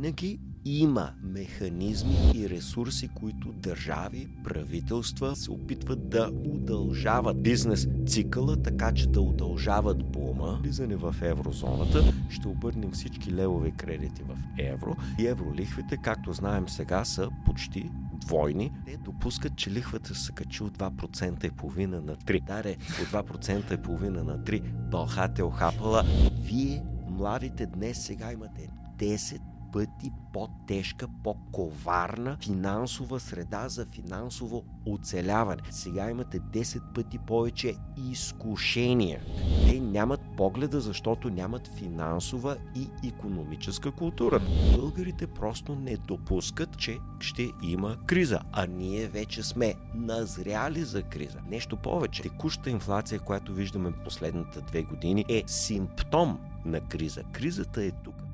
винаги има механизми и ресурси, които държави, правителства се опитват да удължават бизнес цикъла, така че да удължават бума. Влизане в еврозоната ще обърнем всички левови кредити в евро и евролихвите, както знаем сега, са почти двойни. Те допускат, че лихвата се качи от 2% и половина на 3. Даре, от 2% и половина на 3. Бълхате охапала. Вие, младите днес, сега имате 10 пъти по-тежка, по-коварна финансова среда за финансово оцеляване. Сега имате 10 пъти повече изкушения. Те нямат погледа, защото нямат финансова и економическа култура. Българите просто не допускат, че ще има криза, а ние вече сме назряли за криза. Нещо повече, текущата инфлация, която виждаме последните две години, е симптом на криза. Кризата е тук.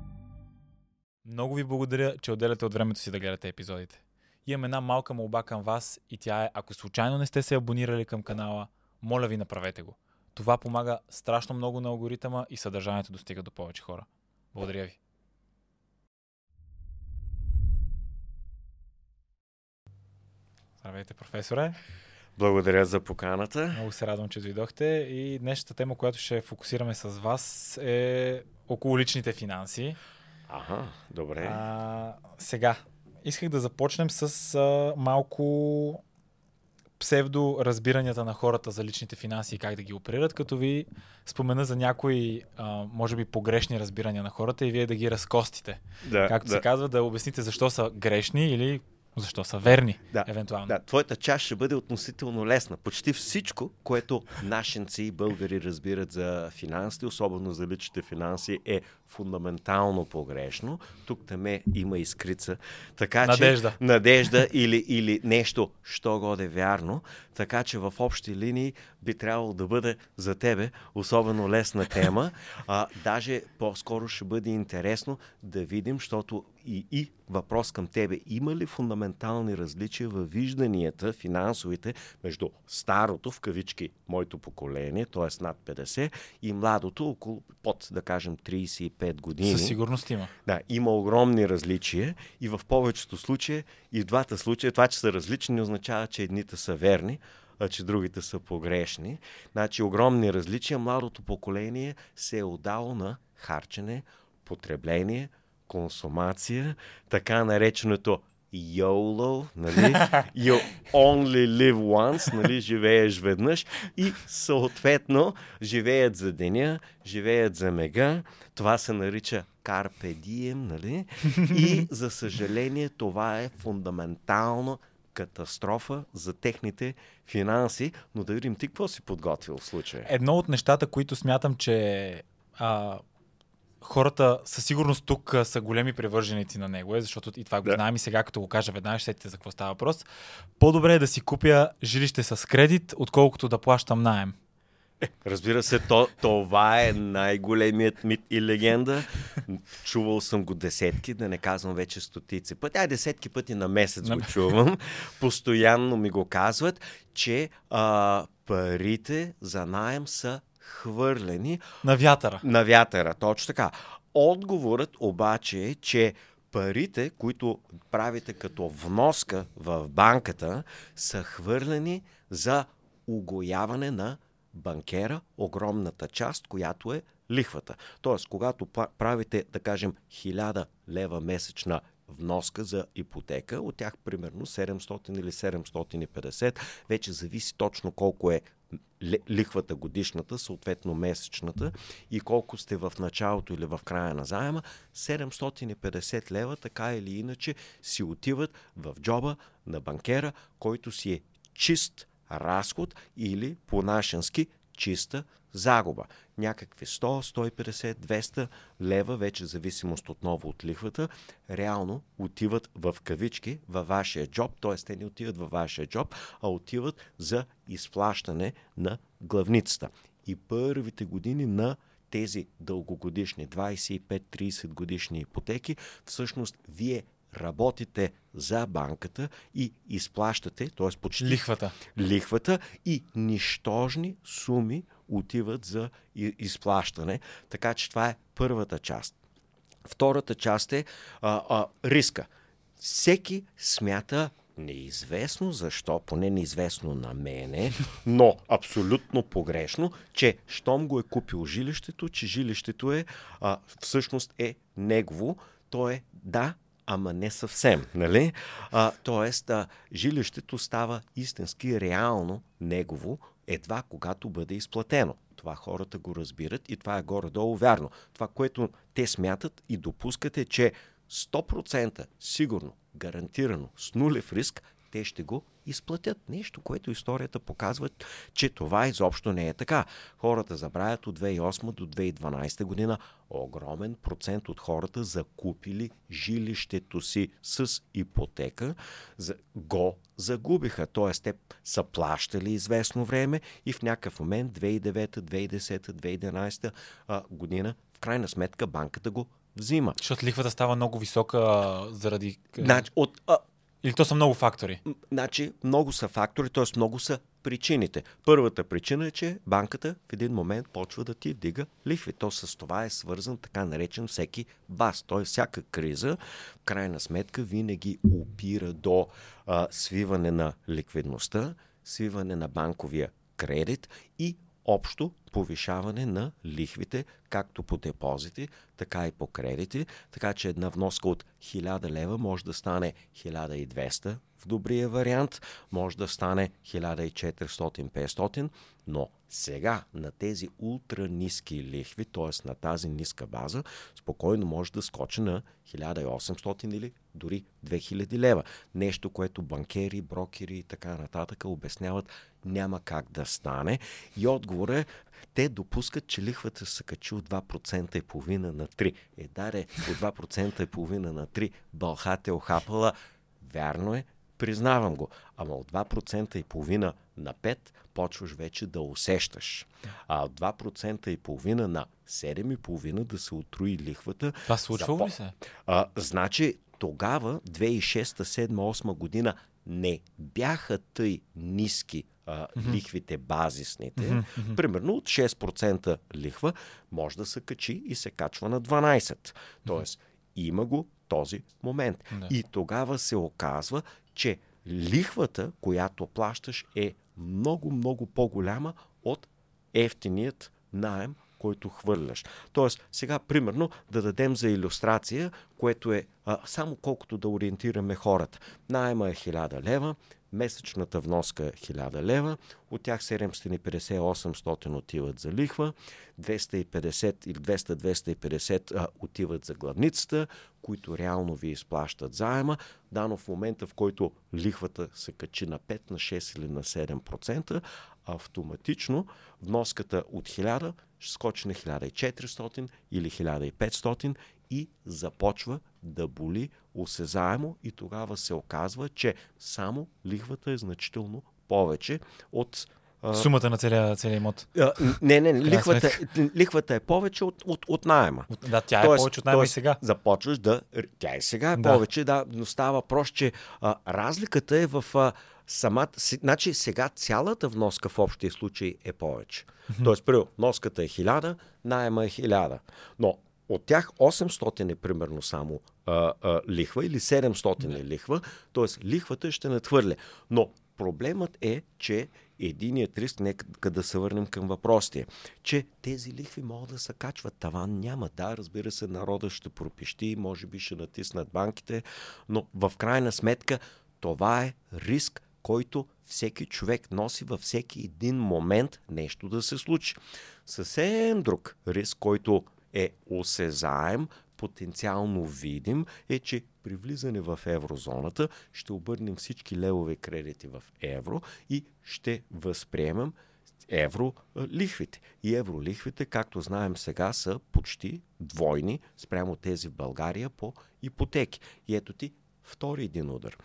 Много ви благодаря, че отделяте от времето си да гледате епизодите. Имам една малка молба към вас и тя е, ако случайно не сте се абонирали към канала, моля ви направете го. Това помага страшно много на алгоритъма и съдържанието достига до повече хора. Благодаря ви. Здравейте, професоре. Благодаря за поканата. Много се радвам, че дойдохте. И днешната тема, която ще фокусираме с вас е около личните финанси. Ага, добре. А, сега, исках да започнем с а, малко псевдо разбиранията на хората за личните финанси и как да ги оперират, като ви спомена за някои, а, може би, погрешни разбирания на хората и вие да ги разкостите. Да, Както да. се казва, да обясните защо са грешни или защо са верни, Да, евентуално. Да, твоята част ще бъде относително лесна. Почти всичко, което нашенци и българи разбират за финансите, особено за личните финанси, е фундаментално погрешно. Тук таме има изкрица. Така, Надежда. Че, надежда или, или нещо, що годе вярно. Така че в общи линии би трябвало да бъде за тебе особено лесна тема. А, даже по-скоро ще бъде интересно да видим, защото и, и въпрос към тебе. Има ли фундаментални различия във вижданията, финансовите, между старото, в кавички, моето поколение, т.е. над 50, и младото, около под, да кажем, 35 години? Със сигурност има. Да, има огромни различия и в повечето случаи, и в двата случая, това, че са различни, не означава, че едните са верни, а че другите са погрешни. Значи огромни различия. Младото поколение се е отдало на харчене, потребление, консумация, така нареченото YOLO, нали? You only live once, нали? Живееш веднъж и съответно живеят за деня, живеят за мега. Това се нарича Carpe Diem, нали? И за съжаление това е фундаментално катастрофа за техните финанси. Но да видим ти какво си подготвил в случая. Едно от нещата, които смятам, че а, хората със сигурност тук са големи привърженици на него, е, защото и това го Да. знаем и сега, като го кажа веднага, ще сетите за какво става въпрос. По-добре е да си купя жилище с кредит, отколкото да плащам найем. Разбира се, то, това е най-големият мит и легенда. Чувал съм го десетки, да не казвам вече стотици пъти. Ай, десетки пъти на месец го чувам. Постоянно ми го казват, че а, парите за найем са хвърлени На вятъра. на вятъра. Точно така. Отговорът обаче е, че парите, които правите като вноска в банката, са хвърлени за угояване на банкера, огромната част, която е лихвата. Тоест, когато правите, да кажем, 1000 лева месечна вноска за ипотека, от тях примерно 700 или 750, вече зависи точно колко е ли- лихвата годишната, съответно месечната и колко сте в началото или в края на заема, 750 лева така или иначе си отиват в джоба на банкера, който си е чист разход или по-нашенски чиста загуба. Някакви 100, 150, 200 лева, вече зависимост отново от лихвата, реално отиват в кавички във вашия джоб, т.е. те не отиват във вашия джоб, а отиват за изплащане на главницата. И първите години на тези дългогодишни 25-30 годишни ипотеки, всъщност вие работите за банката и изплащате, т.е. почти Лихвата. лихвата и нищожни суми отиват за изплащане. Така че това е първата част. Втората част е а, а, риска. Всеки смята неизвестно защо, поне неизвестно на мене, но абсолютно погрешно, че щом го е купил жилището, че жилището е а, всъщност е негово, то е да, ама не съвсем, нали? А, тоест, а, жилището става истински реално негово, едва когато бъде изплатено. Това хората го разбират и това е горе-долу вярно. Това, което те смятат и допускат е, че 100% сигурно, гарантирано, с нулев риск, те ще го изплатят. Нещо, което историята показва, че това изобщо не е така. Хората забравят от 2008 до 2012 година огромен процент от хората закупили жилището си с ипотека, го загубиха. Т.е. те са плащали известно време и в някакъв момент 2009, 2010, 2011 година в крайна сметка банката го взима. Защото лихвата става много висока заради... Значи, от, а, или то са много фактори? Значи, много са фактори, т.е. много са причините. Първата причина е, че банката в един момент почва да ти вдига лихви. То с това е свързан така наречен всеки бас. Т.е. всяка криза, в крайна сметка, винаги опира до а, свиване на ликвидността, свиване на банковия кредит и общо повишаване на лихвите, както по депозити, така и по кредити, така че една вноска от 1000 лева може да стане 1200 в добрия вариант, може да стане 1400-500, но сега на тези ултра ниски лихви, т.е. на тази ниска база, спокойно може да скочи на 1800 или дори 2000 лева. Нещо, което банкери, брокери и така нататък обясняват няма как да стане. И отговор е, те допускат, че лихвата се качи от 2% и половина на 3. Е, даре, от 2% и половина на 3 бълхате охапала. Вярно е, признавам го. Ама от 2% и половина на 5 почваш вече да усещаш. А от 2% и половина на 7,5 да се отруи лихвата. Това случва ли се? А, значи тогава, 2006, 2007, 2008 година, не бяха тъй ниски а, mm-hmm. лихвите базисните. Mm-hmm. Примерно от 6% лихва може да се качи и се качва на 12%. Тоест, mm-hmm. има го този момент. Да. И тогава се оказва, че лихвата, която плащаш, е много, много по-голяма от ефтиният найем, който хвърляш. Тоест, сега, примерно, да дадем за иллюстрация, което е а, само колкото да ориентираме хората. Найема е 1000 лева, месечната вноска е 1000 лева, от тях 750-800 отиват за лихва, 250 или 200-250 отиват за главницата, които реално ви изплащат заема. Дано в момента, в който лихвата се качи на 5, на 6 или на 7%, автоматично вноската от 1000 ще скочи на 1400 или 1500 и започва да боли осезаемо и тогава се оказва, че само лихвата е значително повече от Сумата на целия, целия имот. А, не, не, лихвата, лихвата е повече от, от, от найема. Да, тя е повече от найема и сега. Започваш да... Тя и сега е да. повече, да, но става въпрос, че а, разликата е в а, самата... Значи сега цялата вноска в общия случай е повече. Mm-hmm. Тоест, първо, вноската е 1000, найема е 1000. Но от тях 800 е примерно само а, а, лихва или 700 е лихва, т.е. лихвата ще надхвърля. Но проблемът е, че единият риск, нека да се върнем към въпросите, че тези лихви могат да се качват. Таван няма. Да, разбира се, народа ще пропищи, може би ще натиснат банките, но в крайна сметка това е риск, който всеки човек носи във всеки един момент нещо да се случи. Съвсем друг риск, който е осезаем, потенциално видим, е, че при влизане в еврозоната ще обърнем всички левови кредити в евро и ще възприемем евро лихвите. И евролихвите, както знаем сега, са почти двойни спрямо тези в България по ипотеки. И ето ти втори един удар.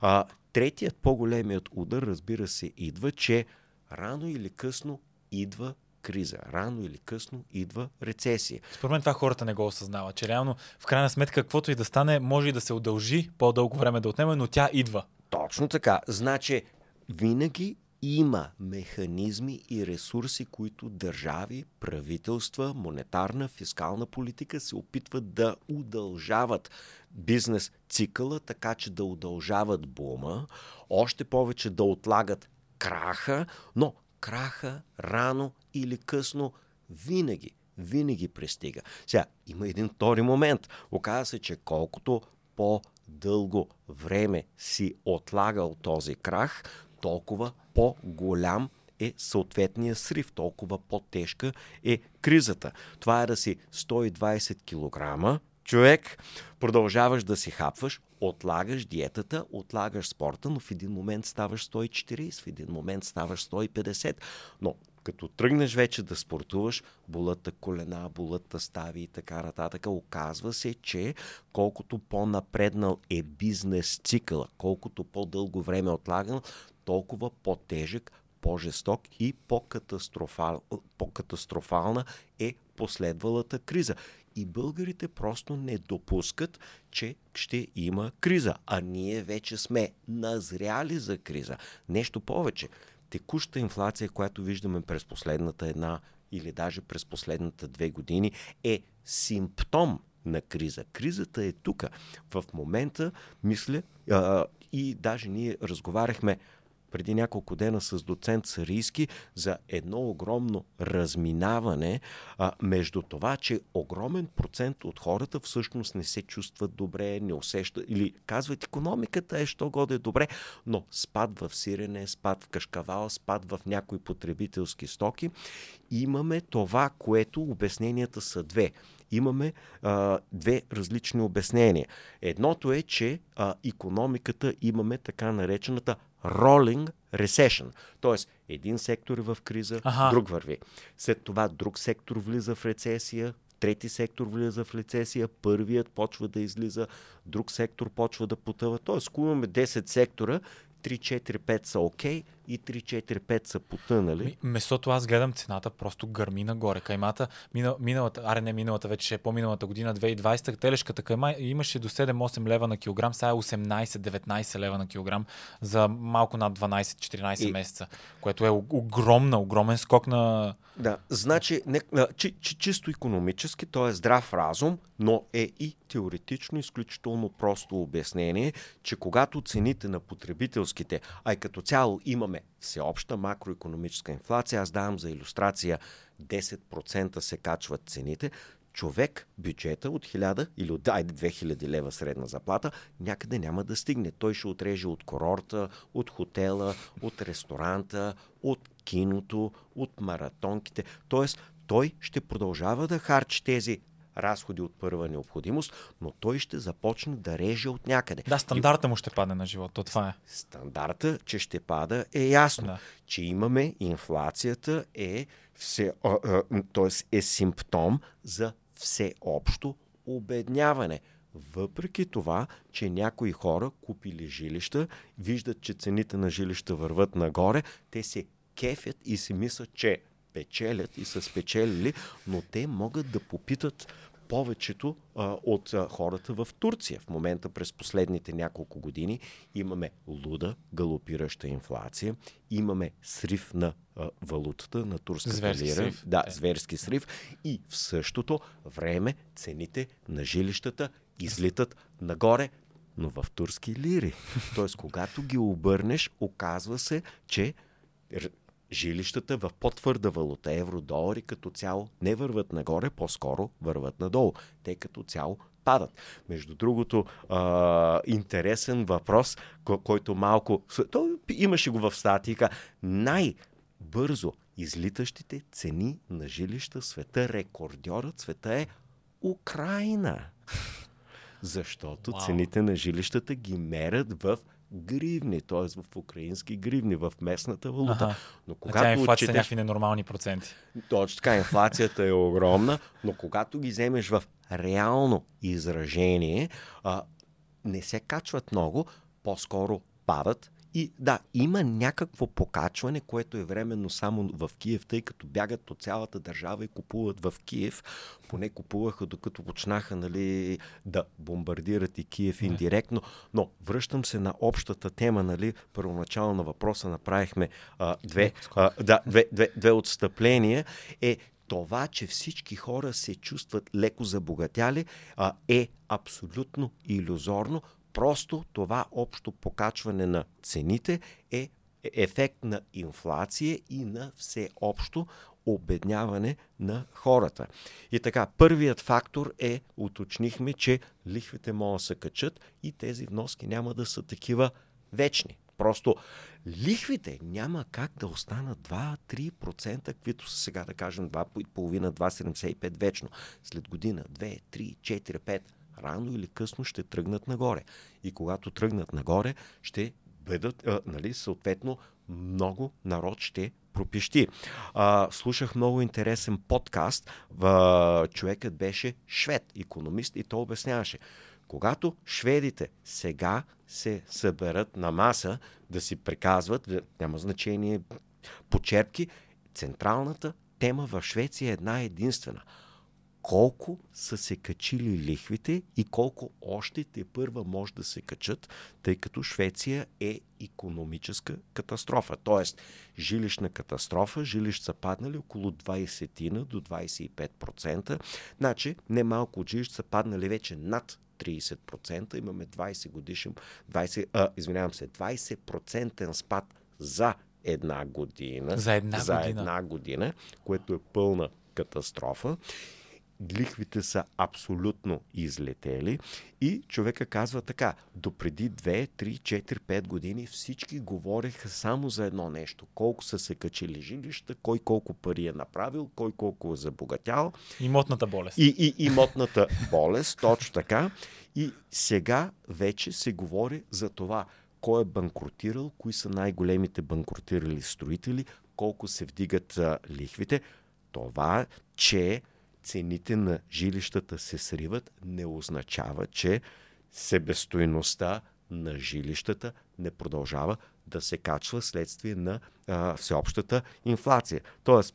А, третият, по-големият удар, разбира се, идва, че рано или късно идва криза. Рано или късно идва рецесия. Според мен това хората не го осъзнават, че реално в крайна сметка каквото и да стане, може и да се удължи по-дълго време да отнеме, но тя идва. Точно така. Значи, винаги има механизми и ресурси, които държави, правителства, монетарна, фискална политика се опитват да удължават бизнес цикъла, така че да удължават бума, още повече да отлагат краха, но краха рано или късно винаги, винаги пристига. Сега, има един втори момент. Оказва се, че колкото по-дълго време си отлагал този крах, толкова по-голям е съответния срив, толкова по-тежка е кризата. Това е да си 120 кг, човек, продължаваш да си хапваш, отлагаш диетата, отлагаш спорта, но в един момент ставаш 140, в един момент ставаш 150. Но като тръгнеш вече да спортуваш, болата колена, болата стави и така нататък, оказва се, че колкото по-напреднал е бизнес цикъл, колкото по-дълго време е отлаган, толкова по-тежък, по-жесток и по-катастрофал, по-катастрофална е последвалата криза. И българите просто не допускат, че ще има криза. А ние вече сме назряли за криза. Нещо повече. Текуща инфлация, която виждаме през последната една или даже през последната две години, е симптом на криза. Кризата е тук. В момента, мисля, а, и даже ние разговаряхме преди няколко дена с доцент Сарийски за едно огромно разминаване а, между това, че огромен процент от хората всъщност не се чувстват добре, не усещат или казват економиката е, що годе добре, но спад в сирене, спад в кашкавал, спад в някои потребителски стоки. Имаме това, което обясненията са две имаме а, две различни обяснения. Едното е, че а, економиката имаме така наречената rolling recession. Тоест, един сектор е в криза, ага. друг върви. След това друг сектор влиза в рецесия, трети сектор влиза в рецесия, първият почва да излиза, друг сектор почва да потъва. Тоест, ако имаме 10 сектора, 3-4-5 са окей okay, и 3-4-5 са потънали. Месото аз гледам цената просто гърми нагоре. Каймата, мина, миналата, аре не миналата, вече е по-миналата година, 2020, телешката кайма имаше до 7-8 лева на килограм, сега е 18-19 лева на килограм за малко над 12-14 и... месеца, което е огромна, огромен скок на... Да, значи не, чи, чи, чисто економически, то е здрав разум, но е и теоретично изключително просто обяснение, че когато цените на потребителските, а и като цяло имаме всеобща макроекономическа инфлация, аз давам за иллюстрация 10% се качват цените, човек бюджета от 1000 или от айде 2000 лева средна заплата някъде няма да стигне. Той ще отреже от курорта, от хотела, от ресторанта, от киното, от маратонките. Тоест, той ще продължава да харчи тези разходи от първа необходимост, но той ще започне да реже от някъде. Да, стандарта му ще падне на живота, това е. Стандарта, че ще пада е ясно. Да. Че имаме инфлацията е, все, т.е. е симптом за всеобщо обедняване. Въпреки това, че някои хора купили жилища, виждат, че цените на жилища върват нагоре, те се кефят и си мислят, че печелят и са спечелили, но те могат да попитат повечето а, от а, хората в Турция. В момента през последните няколко години имаме луда, галопираща инфлация, имаме срив на а, валутата, на турската зверски лира. Срив. Да, зверски срив. И в същото време цените на жилищата излитат нагоре, но в турски лири. Тоест, когато ги обърнеш, оказва се, че жилищата в по-твърда валута, евро-долари като цяло не върват нагоре, по-скоро върват надолу. Те като цяло падат. Между другото, а, интересен въпрос, който малко... То имаше го в статика. Най-бързо излитащите цени на жилища в света, рекордьорът света е Украина. Защото wow. цените на жилищата ги мерят в гривни, т.е. в украински гривни, в местната валута. Ага. Но когато а тя инфлацията отчетеш... някакви ненормални проценти. Точно така, инфлацията е огромна, но когато ги вземеш в реално изражение, а, не се качват много, по-скоро падат И да, има някакво покачване, което е временно само в Киев, тъй като бягат от цялата държава и купуват в Киев. Поне купуваха, докато почнаха нали, да бомбардират и Киев индиректно. Но връщам се на общата тема. Нали, първоначално на въпроса направихме а, две, а, да, две, две, две отстъпления. Е, това, че всички хора се чувстват леко забогатяли, а, е абсолютно иллюзорно. Просто това общо покачване на цените е ефект на инфлация и на всеобщо обедняване на хората. И така, първият фактор е, уточнихме, че лихвите могат да се качат и тези вноски няма да са такива вечни. Просто лихвите няма как да останат 2-3%, каквито са сега, да кажем, 2,5-2,75 вечно. След година, 2, 3, 4, 5, рано или късно ще тръгнат нагоре. И когато тръгнат нагоре, ще бъдат, а, нали, съответно, много народ ще пропищи. А, слушах много интересен подкаст. В, човекът беше швед, економист, и то обясняваше. Когато шведите сега се съберат на маса да си приказват, няма значение, почерпки, централната тема в Швеция е една единствена. Колко са се качили лихвите и колко още те първа може да се качат, тъй като Швеция е економическа катастрофа. Тоест, жилищна катастрофа, жилища са паднали около 20 до 25%. Значи, немалко от жилища са паднали вече над 30%, имаме 20 годишен, 20, а, извинявам се, 20% спад за една година. За една за година. една година, което е пълна катастрофа. Лихвите са абсолютно излетели и човека казва така, допреди 2, 3, 4, 5 години всички говореха само за едно нещо. Колко са се качили жилища, кой колко пари е направил, кой колко е забогатял. Имотната болест. И, и имотната болест, точно така. И сега вече се говори за това кой е банкротирал, кои са най-големите банкротирали строители, колко се вдигат а, лихвите. Това, че цените на жилищата се сриват, не означава, че себестойността на жилищата не продължава да се качва следствие на а, всеобщата инфлация. Тоест,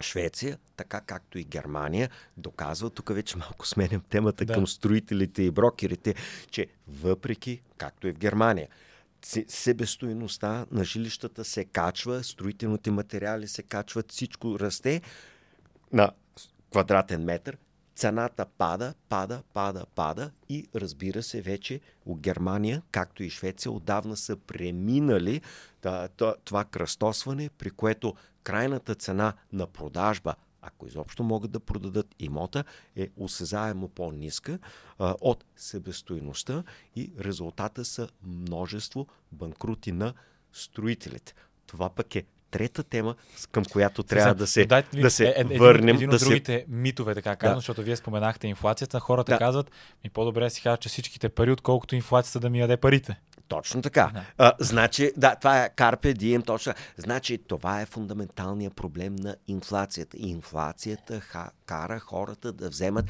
Швеция, така както и Германия, доказва, тук вече малко сменям темата Да. към строителите и брокерите, че въпреки, както и в Германия, се- себестойността на жилищата се качва, строителните материали се качват, всичко расте на квадратен метър, цената пада, пада, пада, пада и разбира се вече от Германия, както и Швеция, отдавна са преминали това кръстосване, при което крайната цена на продажба, ако изобщо могат да продадат имота, е осезаемо по-ниска от себестойността и резултата са множество банкрути на строителите. Това пък е трета тема, към която трябва да се, Дайте да се е- е- един, върнем. Един да от се... другите митове, така казвам, Да. защото вие споменахте инфлацията. Хората Да. казват, ми по-добре да си кажа, че всичките пари, отколкото инфлацията да ми яде парите. Точно така. Да. А, значи, да, това е Carpe Diem, точно. Значи, това е фундаменталният проблем на инфлацията. Инфлацията ха, кара хората да вземат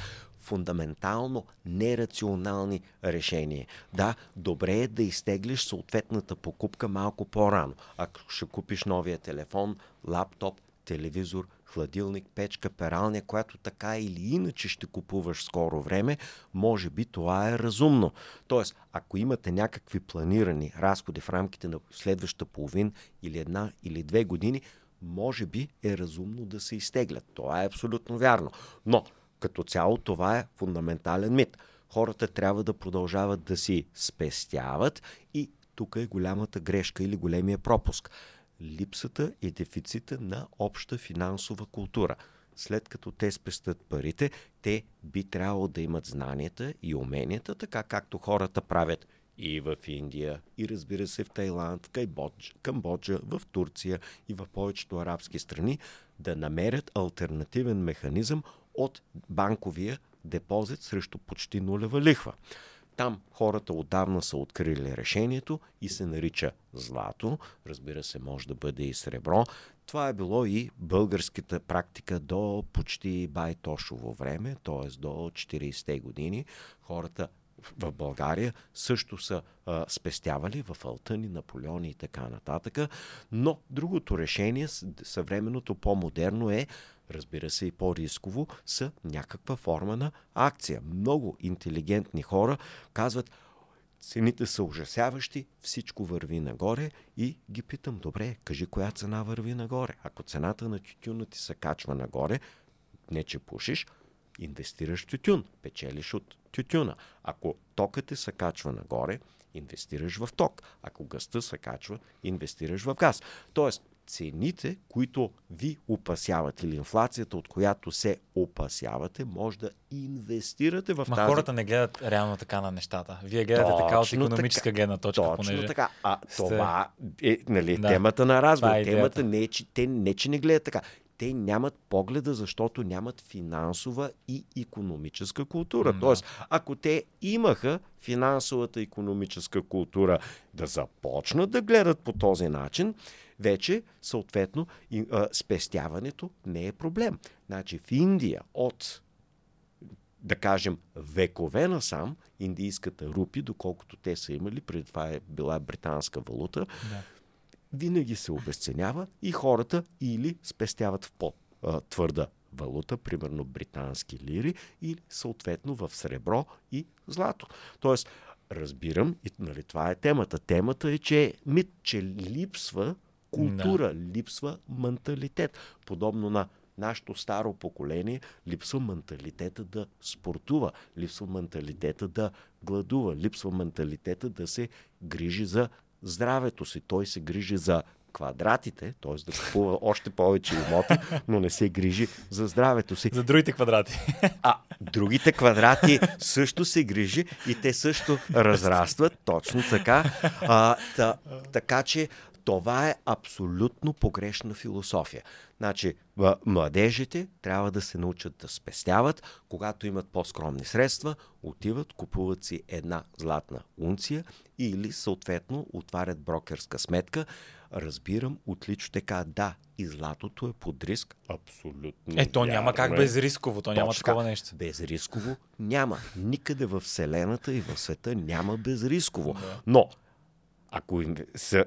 фундаментално нерационални решения. Да, добре е да изтеглиш съответната покупка малко по-рано. Ако ще купиш новия телефон, лаптоп, телевизор, хладилник, печка, пералня, която така или иначе ще купуваш скоро време, може би това е разумно. Тоест, ако имате някакви планирани разходи в рамките на следващата половин или една или две години, може би е разумно да се изтеглят. Това е абсолютно вярно. Но като цяло това е фундаментален мит. Хората трябва да продължават да си спестяват и тук е голямата грешка или големия пропуск. Липсата и дефицита на обща финансова култура. След като те спестят парите, те би трябвало да имат знанията и уменията, така както хората правят и в Индия, и разбира се в Тайланд, в Камбоджа, Камбоджа, в Турция и в повечето арабски страни, да намерят альтернативен механизъм от банковия депозит срещу почти нулева лихва. Там хората отдавна са открили решението и се нарича злато. Разбира се, може да бъде и сребро. Това е било и българската практика до почти Байтошово време, т.е. до 40-те години. Хората в България също са а, спестявали в Алтъни, Наполеони и така нататък. Но другото решение, съвременното по-модерно е разбира се и по-рисково, са някаква форма на акция. Много интелигентни хора казват, цените са ужасяващи, всичко върви нагоре и ги питам, добре, кажи коя цена върви нагоре. Ако цената на тютюна ти се качва нагоре, не че пушиш, инвестираш тютюн, печелиш от тютюна. Ако токът ти се качва нагоре, инвестираш в ток. Ако гъста се качва, инвестираш в газ. Тоест, цените, които ви опасяват или инфлацията, от която се опасявате, може да инвестирате в Ма тази... хората не гледат реално така на нещата. Вие гледате точно така от економическа така, гледна точка. Точно понеже така. А сте... това е нали, да. темата на разговор. Е темата не е, че те не, че не гледат така те нямат погледа, защото нямат финансова и економическа култура. Да. Тоест, ако те имаха финансовата и економическа култура да започнат да гледат по този начин, вече съответно и, а, спестяването не е проблем. Значи в Индия от да кажем, векове насам, индийската рупи, доколкото те са имали, преди това е била британска валута, да винаги се обесценява и хората или спестяват в по-твърда валута, примерно британски лири, или съответно в сребро и злато. Тоест, разбирам, и нали, това е темата. Темата е, че мит, че липсва култура, да. липсва менталитет. Подобно на нашето старо поколение, липсва менталитета да спортува, липсва менталитета да гладува, липсва менталитета да се грижи за здравето си. Той се грижи за квадратите, т.е. да купува още повече имоти, но не се грижи за здравето си. За другите квадрати. А другите квадрати също се грижи и те също разрастват, точно така. А, та, така че това е абсолютно погрешна философия. Значи, младежите трябва да се научат да спестяват. Когато имат по-скромни средства, отиват, купуват си една златна унция или съответно отварят брокерска сметка. Разбирам отлично така. Да, и златото е под риск. Абсолютно. Е, то няма как е. безрисково. То няма такова нещо. Безрисково няма. Никъде в Вселената и в света няма безрисково. Но ако,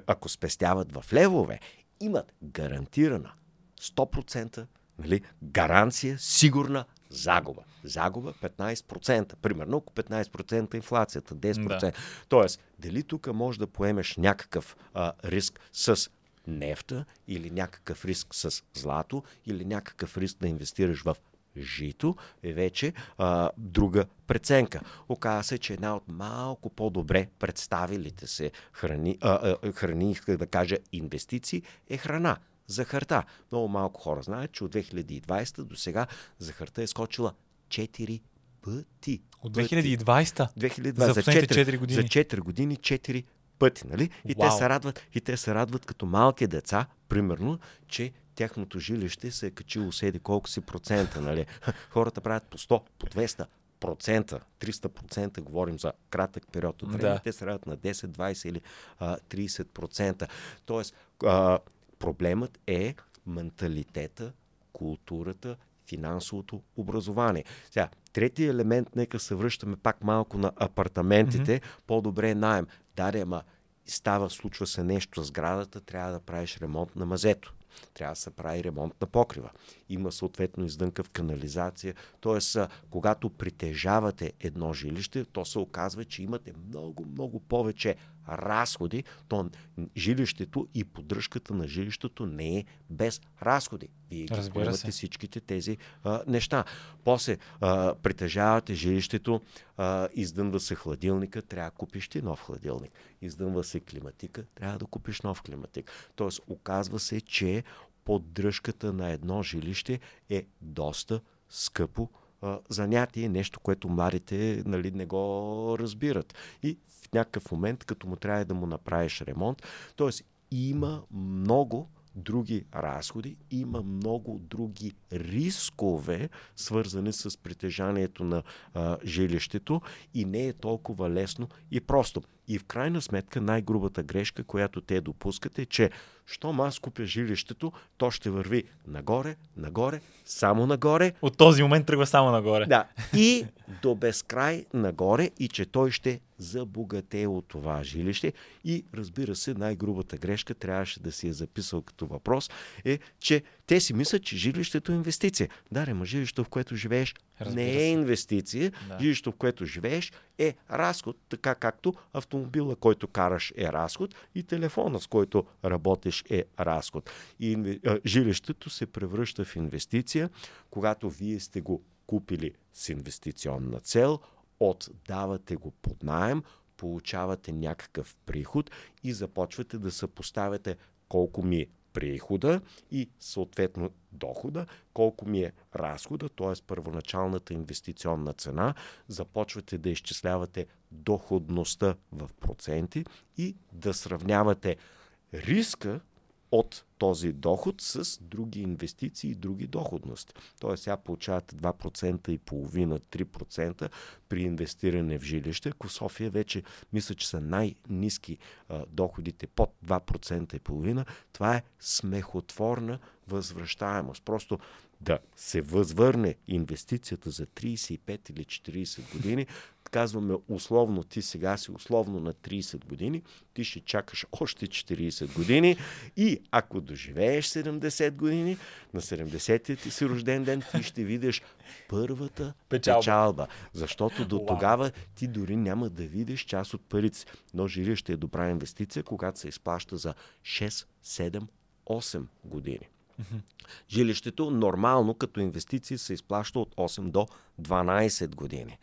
ако спестяват в левове, имат гарантирана 100% нали, гаранция, сигурна загуба. Загуба 15%. Примерно, ако 15% инфлацията, 10%. Да. Тоест, дали тук може да поемеш някакъв а, риск с нефта или някакъв риск с злато или някакъв риск да инвестираш в жито е вече а, друга преценка. Оказва се, че една от малко по-добре представилите се храни, а, а, храни, да кажа инвестиции, е храна захарта. Много малко хора знаят, че от 2020 до сега захарта е скочила 4 пъти. От 2020? 2020 за, за 4, 4 години. За 4 години 4 пъти, нали? И те се радват, и те се радват като малки деца, примерно, че тяхното жилище се е качило седи колко си процента, нали? Хората правят по 100, по 200, процента, 300% говорим за кратък период от време, да. те се радват на 10, 20 или а, 30%. Тоест, а, Проблемът е менталитета, културата, финансовото образование. Сега, третия елемент, нека се връщаме пак малко на апартаментите. Mm-hmm. По-добре е найем. Даре, ама става, случва се нещо с сградата, трябва да правиш ремонт на мазето. Трябва да се прави ремонт на покрива. Има съответно издънка в канализация. Тоест, когато притежавате едно жилище, то се оказва, че имате много, много повече разходи, то жилището и поддръжката на жилището не е без разходи. Вие ги поемате всичките тези а, неща. После а, притежавате жилището, а, издънва се хладилника, трябва да купиш ти нов хладилник. Издънва се климатика, трябва да купиш нов климатик. Тоест, оказва се, че поддръжката на едно жилище е доста скъпо занятие, нещо, което младите нали, не го разбират. И в някакъв момент, като му трябва да му направиш ремонт, т.е. има много други разходи, има много други рискове, свързани с притежанието на а, жилището и не е толкова лесно и просто. И в крайна сметка най-грубата грешка, която те допускат е, че щом аз купя жилището, то ще върви нагоре, нагоре, само нагоре. От този момент тръгва само нагоре. Да. И до безкрай нагоре и че той ще забогатее от това жилище. И разбира се, най-грубата грешка трябваше да си е записал като въпрос, е, че те си мислят, че жилището е инвестиция. Да, ма жилището, в което живееш, Разбира не е инвестиция. Да. Жилището, в което живееш, е разход, така както автомобила, който караш е разход и телефона, с който работиш е разход. И жилището се превръща в инвестиция, когато вие сте го купили с инвестиционна цел, отдавате го под найем, получавате някакъв приход и започвате да съпоставяте колко ми е прихода и съответно дохода, колко ми е разхода, т.е. първоначалната инвестиционна цена, започвате да изчислявате доходността в проценти и да сравнявате риска от този доход с други инвестиции и други доходности. Тоест, сега получавате 2% и половина, 3% при инвестиране в жилище. Ако в София вече мисля, че са най-низки доходите под 2% и половина, това е смехотворна възвръщаемост. Просто да се възвърне инвестицията за 35 или 40 години, казваме условно, ти сега си условно на 30 години, ти ще чакаш още 40 години и ако доживееш 70 години, на 70-тия ти си рожден ден, ти ще видиш първата Печалба. печалба. Защото до тогава ти дори няма да видиш част от парите си. Но жилище е добра инвестиция, когато се изплаща за 6, 7, 8 години. Жилището нормално като инвестиции се изплаща от 8 до 12 години.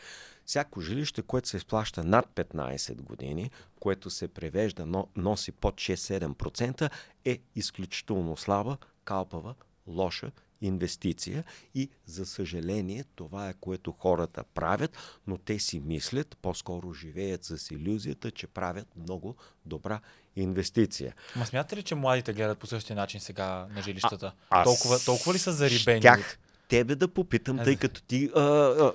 Всяко жилище, което се изплаща над 15 години, което се превежда, но носи под 6-7%, е изключително слаба, калпава, лоша инвестиция и за съжаление това е което хората правят, но те си мислят, по-скоро живеят с иллюзията, че правят много добра инвестиция.Ма смятате ли, че младите гледат по същия начин сега на жилищата? аз толкова, толкова ли са зарибени? Щях тебе да попитам, тъй като ти а, а,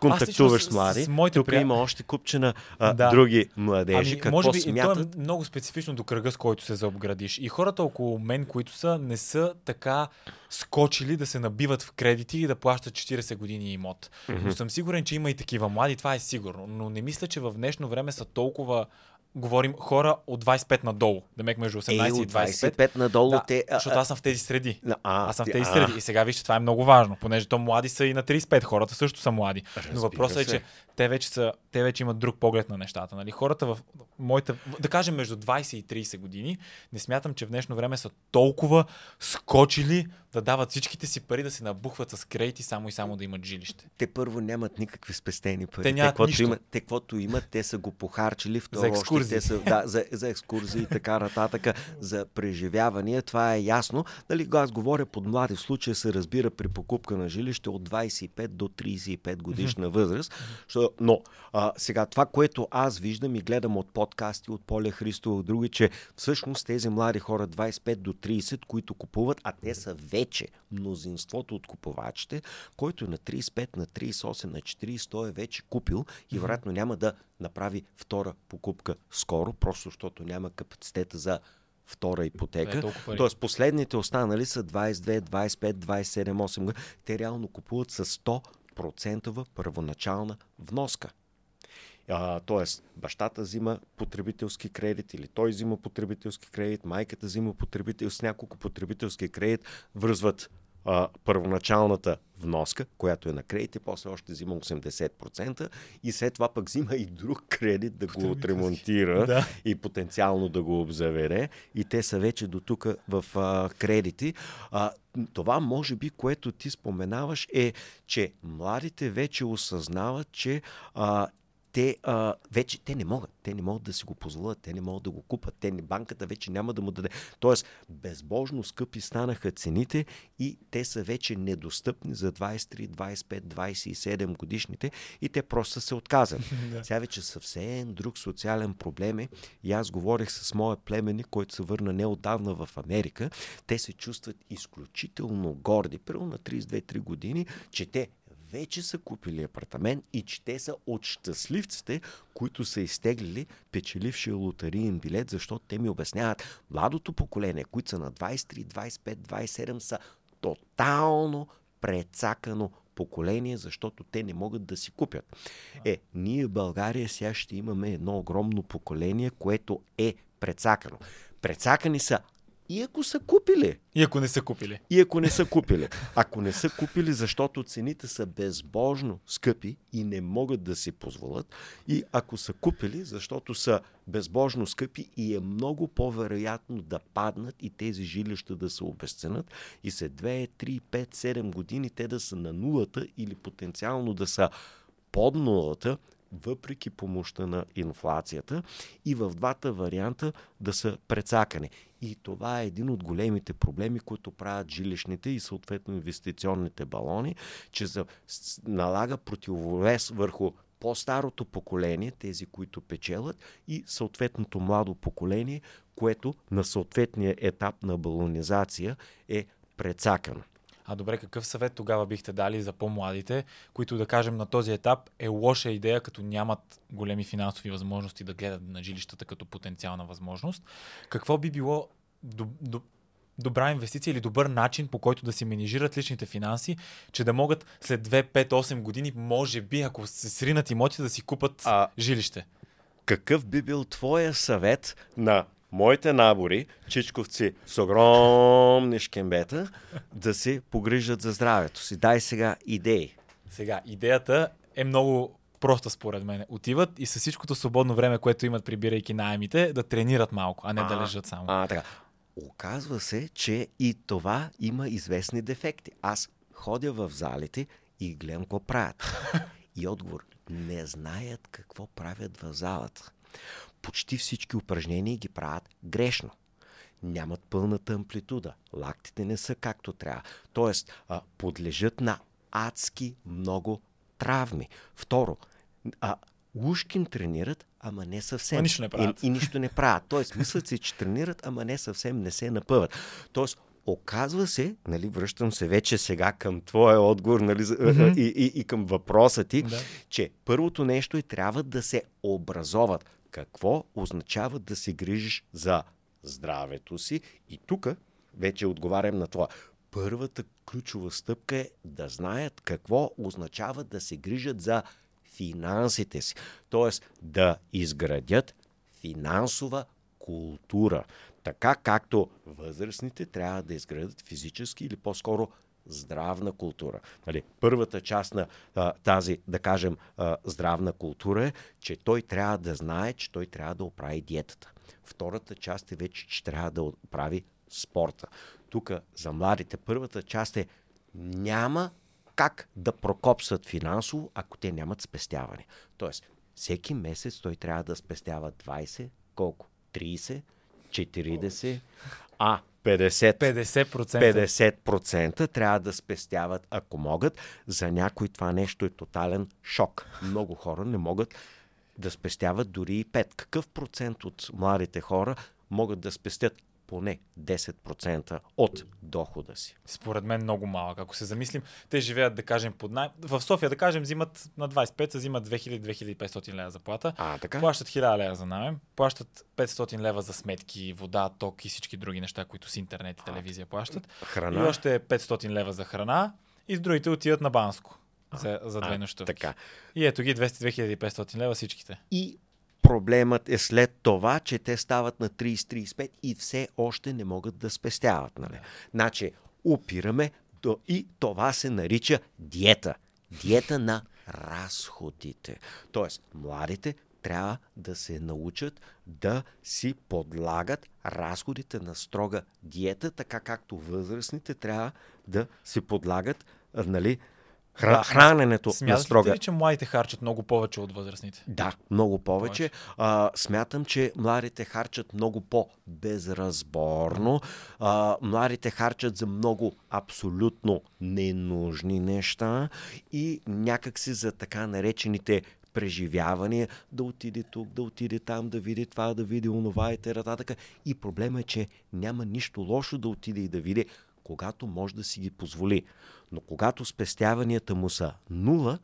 контактуваш с млади. с- с моите Тук приятели- има още купчина а, Да. други младежи. Ами, Какво може би смятат? то е много специфично до кръга, с който се заобградиш. И хората около мен, които са, не са така скочили да се набиват в кредити и да плащат 40 години имот. Но съм сигурен, че има и такива млади, това е сигурно. Но не мисля, че в днешно време са толкова говорим хора от 25 надолу, да мек между 18 Е, и от 25. 25 надолу да, те... защото аз съм в тези среди. а, Аз съм в тези а. среди. И сега вижте, това е много важно, понеже то млади са и на 35, хората също са млади. Но Разбира въпросът е, се. че те вече, са, те вече имат друг поглед на нещата. Нали? Хората в моята, да кажем между 20 и 30 години, не смятам, че в днешно време са толкова скочили да дават всичките си пари да се набухват с кредити само и само да имат жилище. Те първо нямат никакви спестени пари. Те нямат каквото нищо. Имат, те каквото имат, те са го похарчили. Второ, За още екскурзии. Те са, да, за, за екскурзии и така нататък, за преживявания. Това е ясно. Нали, аз говоря под млади, в случая се разбира при покупка на жилище от 25 до 35 годишна възраст. Що- Но а, сега това, което аз виждам и гледам от подкасти, от Поля Христова, от други, че всъщност тези млади хора 25 до 30, които купуват, а те са вече мнозинството от купувачите, който на 35, на 38, на 40, той е вече купил и вероятно няма да направи втора покупка скоро, просто защото няма капацитета за втора ипотека. Е. Тоест последните останали са 22, 25, 27, 8 години. Те реално купуват с 100% в първоначална вноска. Тоест, бащата взима потребителски кредит или той взима потребителски кредит, майката взима потребител с няколко потребителски кредит, връзват а, първоначалната вноска, която е на кредит, и после още взима 80% и след това пък взима и друг кредит да го отремонтира Да. и потенциално да го обзавере. И те са вече до тук в а, кредити. А, това, може би, което ти споменаваш е, че младите вече осъзнават, че а, те а, вече те не могат. Те не могат да си го позволят, те не могат да го купат. Те не, банката вече няма да му даде. Тоест, безбожно скъпи станаха цените и те са вече недостъпни за 23, 25, 27 годишните и те просто се отказали. Сега вече съвсем друг социален проблем е. И аз говорих с моя племенник, който се върна неодавна в Америка. Те се чувстват изключително горди, примерно на 32-3 години, че те вече са купили апартамент и че те са от щастливците, които са изтеглили печелившия лотариен билет, защото те ми обясняват, младото поколение, които са на 23, 25, 27 са тотално прецакано поколение, защото те не могат да си купят. Е, ние в България сега ще имаме едно огромно поколение, което е прецакано. Прецакани са и ако са купили. И ако не са купили. И ако не са купили. Ако не са купили, защото цените са безбожно скъпи и не могат да си позволят. И ако са купили, защото са безбожно скъпи и е много по-вероятно да паднат и тези жилища да се обесценят и след 2, 3, 5, 7 години те да са на нулата или потенциално да са под нулата, въпреки помощта на инфлацията и в двата варианта да са прецакани. И това е един от големите проблеми, които правят жилищните и съответно инвестиционните балони, че за, налага противовес върху по-старото поколение, тези, които печелят, и съответното младо поколение, което на съответния етап на балонизация е прецакано. А добре, какъв съвет тогава бихте дали за по-младите, които да кажем на този етап е лоша идея, като нямат големи финансови възможности да гледат на жилищата като потенциална възможност? Какво би било добра инвестиция или добър начин, по който да си менижират личните финанси, че да могат след 2, 5, 8 години, може би, ако се сринат имоти, да си купат а, жилище? Какъв би бил твоя съвет на моите набори, чичковци с огромни шкембета, да се погрижат за здравето си. Дай сега идеи. Сега, идеята е много проста според мен. Отиват и с всичкото свободно време, което имат прибирайки найемите, да тренират малко, а не а, да лежат само. А, така. Оказва се, че и това има известни дефекти. Аз ходя в залите и гледам какво правят. И отговор, не знаят какво правят в залата почти всички упражнения ги правят грешно. Нямат пълната амплитуда. Лактите не са както трябва. Тоест, а, подлежат на адски много травми. Второ, а, Ушкин тренират, ама не съвсем. А нищо не правят. И, и нищо не правят. Тоест, мислят си, че тренират, ама не съвсем не се напъват. Тоест, оказва се, нали, връщам се вече сега към твоя отговор нали, mm-hmm. и, и, и към въпроса ти, да. че първото нещо е трябва да се образоват какво означава да се грижиш за здравето си. И тук вече отговарям на това. Първата ключова стъпка е да знаят какво означава да се грижат за финансите си. Тоест да изградят финансова култура. Така както възрастните трябва да изградят физически или по-скоро здравна култура. Нали, първата част на а, тази, да кажем, а, здравна култура е, че той трябва да знае, че той трябва да оправи диетата. Втората част е вече, че трябва да оправи спорта. Тук за младите първата част е няма как да прокопсат финансово, ако те нямат спестяване. Тоест, всеки месец той трябва да спестява 20, колко? 30, 40, а 50%, 50%. 50% трябва да спестяват, ако могат. За някой това нещо е тотален шок. Много хора не могат да спестяват дори и 5. Какъв процент от младите хора могат да спестят поне 10% от дохода си. Според мен много малък. Ако се замислим, те живеят, да кажем, под най... В София, да кажем, взимат на 25, взимат 2000-2500 лева заплата. А, така? Плащат 1000 лева за найем, плащат 500 лева за сметки, вода, ток и всички други неща, които с интернет и телевизия плащат. Храна. И още 500 лева за храна. И с другите отиват на Банско. За, за две нощувки. Така. И ето ги 200-2500 лева всичките. И Проблемът е след това, че те стават на 30-35 и все още не могат да спестяват. Нали? Значи, опираме до... и това се нарича диета. Диета на разходите. Тоест, младите трябва да се научат да си подлагат разходите на строга диета, така както възрастните трябва да си подлагат нали, Хра, храненето Смятате на строга. ли, че младите харчат много повече от възрастните? Да, много повече. повече. А, смятам, че младите харчат много по-безразборно. А, младите харчат за много абсолютно ненужни неща и някакси за така наречените преживявания, да отиде тук, да отиде там, да види това, да види онова и т.н. И проблема е, че няма нищо лошо да отиде и да види когато може да си ги позволи. Но когато спестяванията му са нула,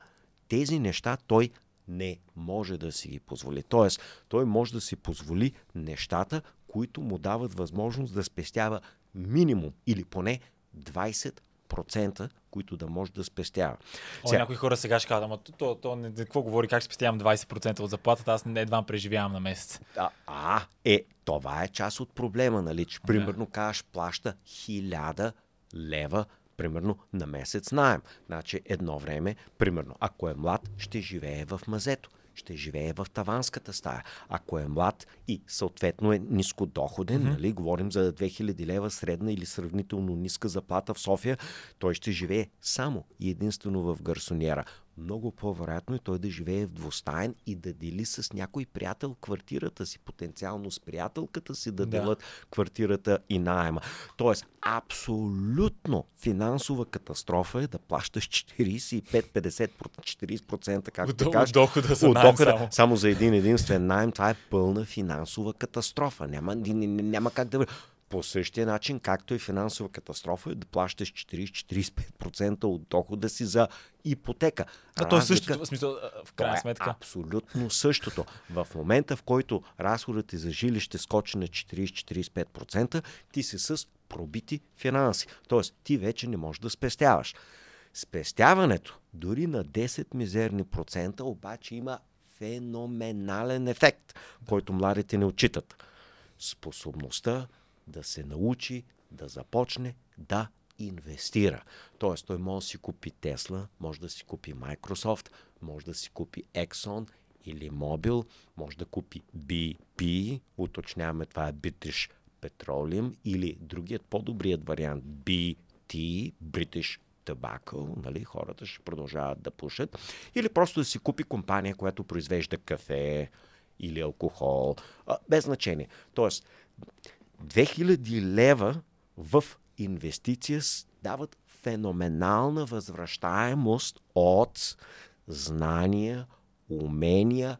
тези неща той не може да си ги позволи. Тоест, той може да си позволи нещата, които му дават възможност да спестява минимум или поне 20%, които да може да спестява. О, Сега... някои хора сега ще кажат, ама то, то, то не, какво говори, как спестявам 20% от заплатата, аз едва преживявам на месец. А, а, е, това е част от проблема, нали? Че, примерно, кажеш, плаща 1000 лева примерно на месец найем. Значи едно време, примерно, ако е млад, ще живее в мазето ще живее в таванската стая. Ако е млад и съответно е нискодоходен, mm-hmm. нали, говорим за 2000 лева средна или сравнително ниска заплата в София, той ще живее само и единствено в гарсониера много по-вероятно е той да живее в двустаен и да дели с някой приятел квартирата си, потенциално с приятелката си да, да. делят квартирата и найема. Тоест, абсолютно финансова катастрофа е да плащаш 45-50%, 40%, както да кажеш. Дохода за от дохода, само. само за един единствен найем. Това е пълна финансова катастрофа. Няма, няма как да по същия начин, както и финансова катастрофа, е да плащаш 40-45% от дохода си за ипотека. А то е същото, в смисъл, в крайна е сметка. Е абсолютно същото. В момента, в който разходът ти за жилище скочи на 40-45%, ти си с пробити финанси. Тоест, ти вече не можеш да спестяваш. Спестяването, дори на 10 мизерни процента, обаче има феноменален ефект, който младите не отчитат. Способността да се научи да започне да инвестира. Тоест, той може да си купи Тесла, може да си купи Microsoft, може да си купи Exxon или Mobil, може да купи BP, уточняваме това е British Petroleum, или другият по-добрият вариант BT, British Tobacco, нали, хората ще продължават да пушат, или просто да си купи компания, която произвежда кафе или алкохол, а, без значение. Тоест, 2000 лева в инвестиция дават феноменална възвръщаемост от знания, умения,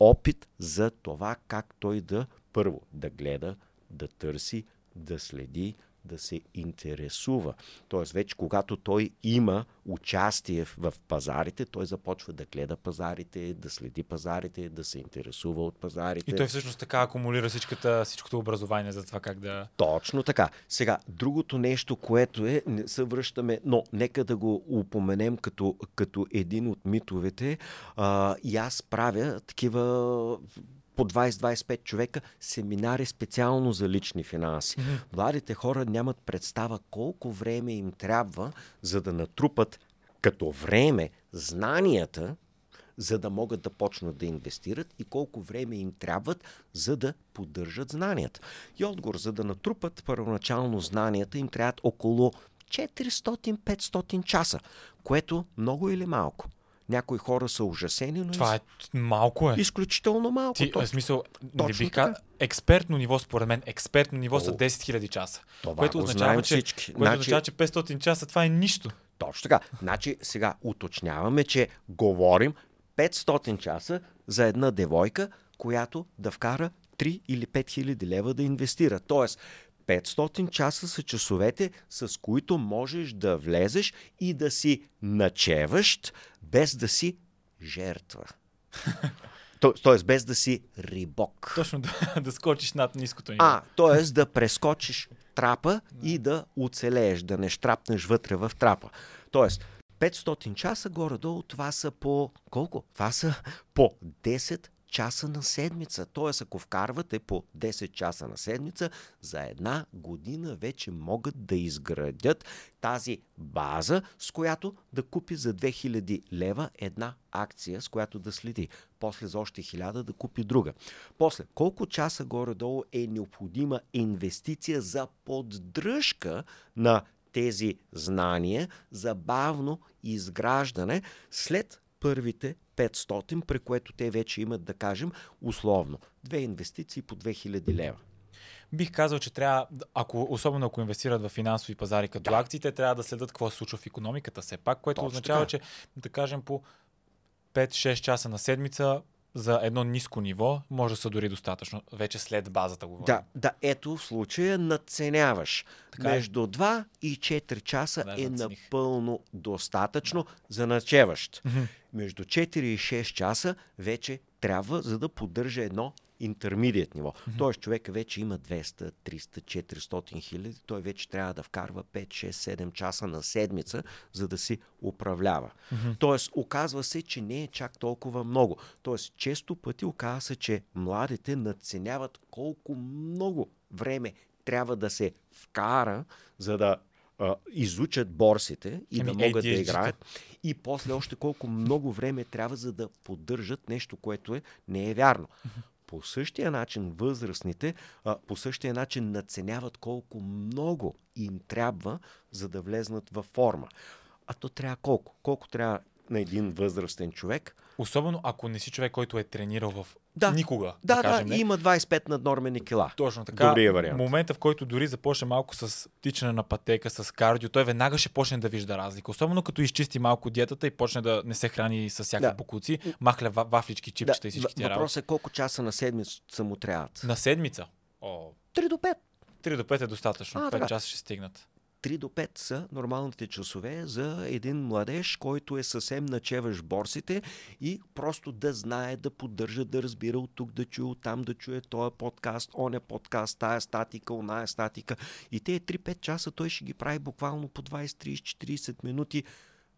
опит за това как той да първо да гледа, да търси, да следи, да се интересува. Тоест, вече когато той има участие в, пазарите, той започва да гледа пазарите, да следи пазарите, да се интересува от пазарите. И той всъщност така акумулира всичката, всичкото образование за това как да. Точно така. Сега, другото нещо, което е, не се връщаме, но нека да го упоменем като, като един от митовете. А, и аз правя такива по 20-25 човека семинари специално за лични финанси. Mm-hmm. Младите хора нямат представа колко време им трябва, за да натрупат като време знанията, за да могат да почнат да инвестират и колко време им трябват, за да поддържат знанията. И отговор, за да натрупат първоначално знанията, им трябват около 400-500 часа, което много или малко. Някои хора са ужасени, но... Това е малко е. Изключително малко. Ти, точно. смисъл, точно не бих експертно ниво, според мен, експертно ниво О, са 10 000 часа. Това което означава, че, всички. Което значи... означава, че 500 часа това е нищо. Точно така. Значи сега уточняваме, че говорим 500 часа за една девойка, която да вкара 3 или 5 хиляди лева да инвестира. Тоест, 500 часа са часовете, с които можеш да влезеш и да си начеващ, без да си жертва. Тоест, без да си рибок. Точно, да, да скочиш над ниското ниво. А, т.е. да прескочиш трапа и да оцелееш, да не штрапнеш вътре в трапа. Тоест, 500 часа горе-долу, това са по колко? Това са по 10 часа на седмица. Тоест, ако вкарвате по 10 часа на седмица, за една година вече могат да изградят тази база, с която да купи за 2000 лева една акция, с която да следи. После за още 1000 да купи друга. После, колко часа горе-долу е необходима инвестиция за поддръжка на тези знания за бавно изграждане след първите 500, при което те вече имат, да кажем, условно, две инвестиции по 2000 лева. Бих казал, че трябва, ако, особено ако инвестират в финансови пазари като да. акциите, трябва да следят какво се случва в економиката все пак, което Точно означава, така. че да кажем по 5-6 часа на седмица за едно ниско ниво може да са дори достатъчно. Вече след базата говорим. Да, да, ето в случая надценяваш. Така е. Между 2 и 4 часа Да, е надцених. напълно достатъчно за начеващ. Между 4 и 6 часа вече трябва, за да поддържа едно интермедиат ниво. Тоест човека вече има 200, 300, 400 хиляди, той вече трябва да вкарва 5, 6, 7 часа на седмица, за да си управлява. Тоест, оказва се, че не е чак толкова много. Тоест, често пъти оказва се, че младите надценяват колко много време трябва да се вкара, за да а, изучат борсите и Ами, да могат да ADHD-то. играят. И после още колко много време трябва за да поддържат нещо, което е, не е вярно. По същия начин възрастните, а, по същия начин наценяват колко много им трябва, за да влезнат във форма. А то трябва колко? Колко трябва на един възрастен човек? Особено ако не си човек, който е тренирал в Да. никога. Да, да, кажем, не. и има 25 наднормени кила. Точно така. Добрия вариант. Момента, в който дори започне малко с тичане на пътека, с кардио, той веднага ще почне да вижда разлика. Особено като изчисти малко диетата и почне да не се храни с всякакви Да. букуци, махля ва- вафлички, чипчета и всички тия въпросът е колко часа на седмица му трябват. На седмица. О, 3 до 5. 3 до 5 е достатъчно. А, 5 така. часа ще стигнат. 3 до 5 са нормалните часове за един младеж, който е съвсем начеваш борсите и просто да знае, да поддържа, да разбира от тук, да чуе от там, да чуе този подкаст, оня подкаст, тая статика, оная статика. И те 3-5 часа той ще ги прави буквално по 20, 30, 40 минути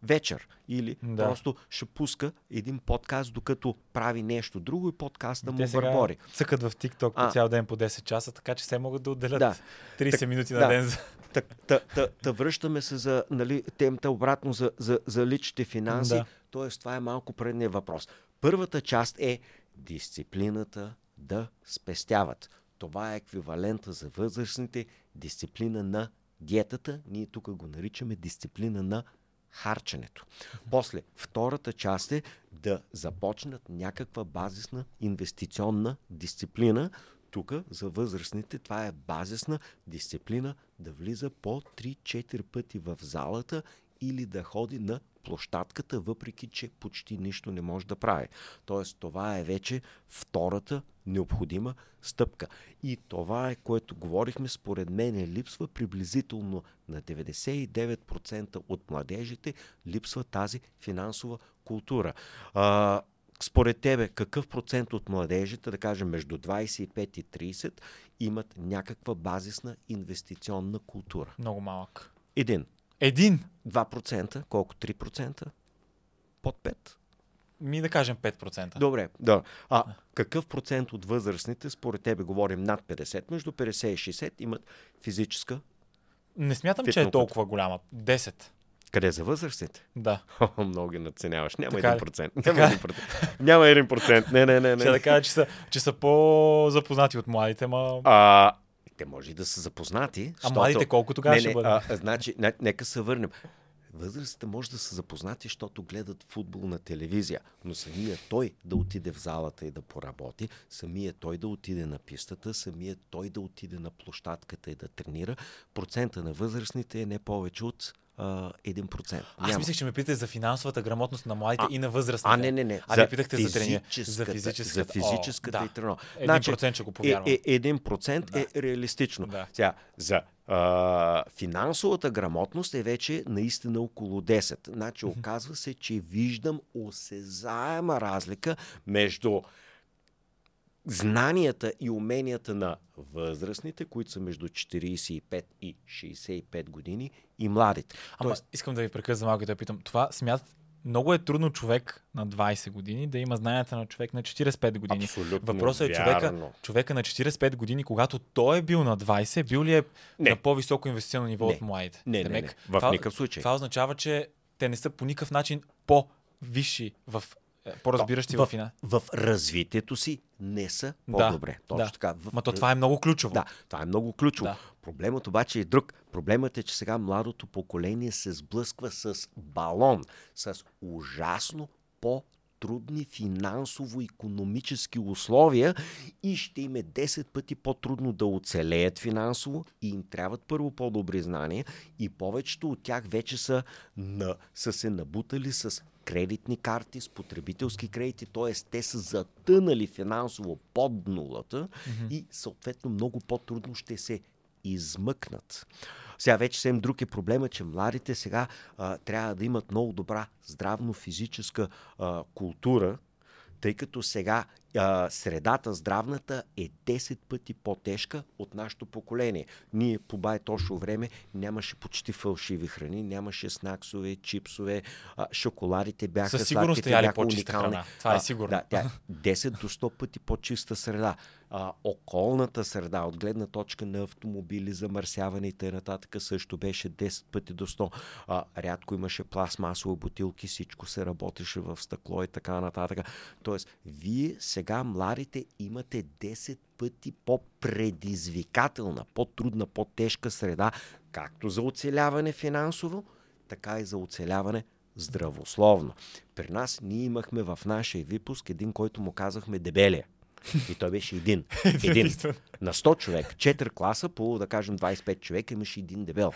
вечер. Или Да. просто ще пуска един подкаст, докато прави нещо друго и подкаста му върбори. цъкат в TikTok по цял ден по 10 часа, така че се могат да отделят Да. 30 Так- минути на да. ден за... Та, та, та, та връщаме се за нали, темата обратно за, за, за личните финанси. Да. Тоест, това е малко предния въпрос. Първата част е дисциплината да спестяват. Това е еквивалента за възрастните дисциплина на диетата. Ние тук го наричаме дисциплина на харченето. После, втората част е да започнат някаква базисна инвестиционна дисциплина. Тук за възрастните това е базисна дисциплина да влиза по 3-4 пъти в залата или да ходи на площадката, въпреки че почти нищо не може да прави. Тоест, това е вече втората необходима стъпка. И това е, което говорихме, според мен липсва приблизително на 99% от младежите липсва тази финансова култура. А, според тебе, какъв процент от младежите, да кажем между 25 и 30, имат някаква базисна инвестиционна култура? Много малък. Един. Един! 2%, колко? 3%? Под 5%? Ми да кажем 5%. Добре, да. А какъв процент от възрастните, според тебе говорим над 50, между 50 и 60, имат физическа? Не смятам, че е толкова голяма. 10. Къде за възрастните? Да. Много ги надценяваш. Няма Така ли? 1%. Така Няма ли? 1%. Няма 1%. Не, не, не. Ще да не. кажа, че са, че са по-запознати от младите, ма... А, те може и да са запознати. А младите колко тогава не, ще не, бъдат? а, значи, не, нека се върнем. Възрастите може да са запознати, защото гледат футбол на телевизия, но самия той да отиде в залата и да поработи, самия той да отиде на пистата, самия той да отиде на площадката и да тренира, процента на възрастните е не повече от а, 1%. Аз Няма. мислех, че ме питате за финансовата грамотност на младите А, и на възрастните. А, не, не, не. А не питахте за тренировка. За физическата-. За физическата О, и да. тренировка. Един процент ще го повярвам. Е, е, един процент Да. е реалистично. Да. Сега, за а, финансовата грамотност е вече наистина около 10. Значи оказва се, че виждам осезаема разлика между знанията и уменията на възрастните, които са между 45 и 65 години и младите. Ама Тоест, искам да ви прекъсна малко и да питам. Това смятат, много е трудно човек на 20 години да има знанията на човек на 45 години. Абсолютно Въпросът е човека, вярно. човека на 45 години, когато той е бил на 20, бил ли е Не. на по-високо инвестиционно ниво Не. от младите? Не, не, не. В това, никакъв случай. Това означава, че те не са по никакъв начин по-висши в по-разбиращи в, в, фина. в развитието си не са Да, по-добре. Точно да. така. В, Ма то това е много ключово. Да, това е много ключово. Да. Да. Проблемът обаче е друг. Проблемът е, че сега младото поколение се сблъсква с балон, с ужасно по трудни финансово-економически условия и ще им е 10 пъти по-трудно да оцелеят финансово и им трябват първо по-добри знания и повечето от тях вече са, на, са се набутали с кредитни карти, с потребителски кредити, т.е. те са затънали финансово под нулата mm-hmm. и съответно много по-трудно ще се измъкнат. Сега вече съвсем друг е проблема, че младите сега а, трябва да имат много добра здравно-физическа а, култура, тъй като сега а, средата здравната е 10 пъти по-тежка от нашето поколение. Ние по бай точно време нямаше почти фалшиви храни, нямаше снаксове, чипсове, а, шоколадите бяха Със сигурност сладките бяха по-чиста уникални. храна. Това е А, сигурно. Да, тя е 10 до 100 пъти по-чиста среда. А, околната среда, от гледна точка на автомобили, замърсяване и т.н. също беше 10 пъти до 100. А, рядко имаше пластмасови бутилки, всичко се работеше в стъкло и така нататък. Тоест, вие сега, младите, имате 10 пъти по-предизвикателна, по-трудна, по-тежка среда, както за оцеляване финансово, така и за оцеляване здравословно. При нас ние имахме в нашия випуск един, който му казахме дебелия. И той беше един. Един. На 100 човек. 4 класа по, да кажем, 25 човека имаше един дебел.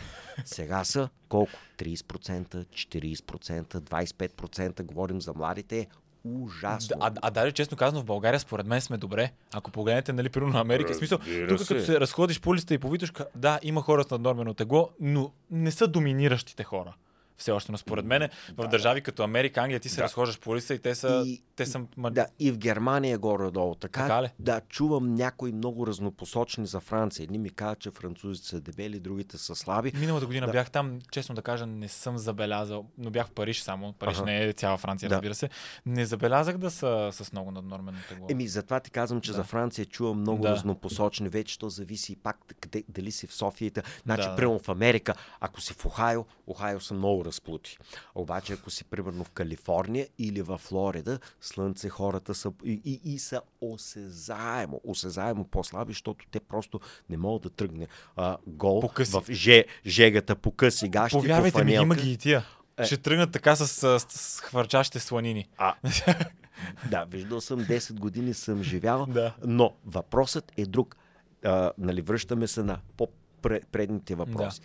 Сега са колко? 30%, 40%, 25%. Говорим за младите. Ужасно. А, а даже честно казано, в България според мен сме добре. Ако погледнете, нали, примерно Америка, в смисъл, тук се. като се разходиш по улицата и по Витушка, да, има хора с наднормено тегло, но не са доминиращите хора. Все още, но според мен в държави като Америка, Англия, ти се Да. разхождаш по улицата и те са, И- те са Да, и в Германия горе-долу. Така, Така ли? Да, чувам някои много разнопосочни за Франция. Едни ми казват, че французите са дебели, другите са слаби. Миналата година Да. бях там, честно да кажа, не съм забелязал, но бях в Париж само. Париж Аха. не е цяла Франция, Да. разбира се. Не забелязах да са с много наднормено тегло. Еми, затова ти казвам, че Да. за Франция чувам много Да. разнопосочни. Вече то зависи пак къде, дали си в София. и та- Значи, да. примерно в Америка, ако си в Охайо, Охайо са много разплути. Обаче, ако си примерно в Калифорния или в Флорида, слънце хората са и, и, и са осезаемо, осезаемо по-слаби, защото те просто не могат да тръгне а, гол По къси. в же, жегата по къси гащи, по Повярвайте ми, фанелка. има ги и тия. Е. Ще тръгнат така с, с, с хвърчащите сланини. А, да, виждал съм 10 години съм живял, Да. но въпросът е друг. А, нали, връщаме се на по-предните въпроси.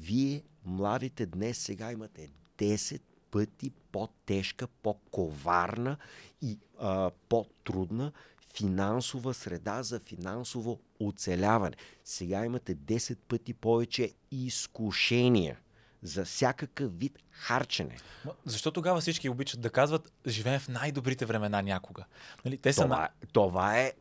Вие, младите днес, сега имате 10 пъти по-тежка, по-коварна и а, по-трудна финансова среда за финансово оцеляване. Сега имате 10 пъти повече изкушения за всякакъв вид харчене. Защо тогава всички обичат да казват, живеем в най-добрите времена някога? Нали, те са Това, на... е- това е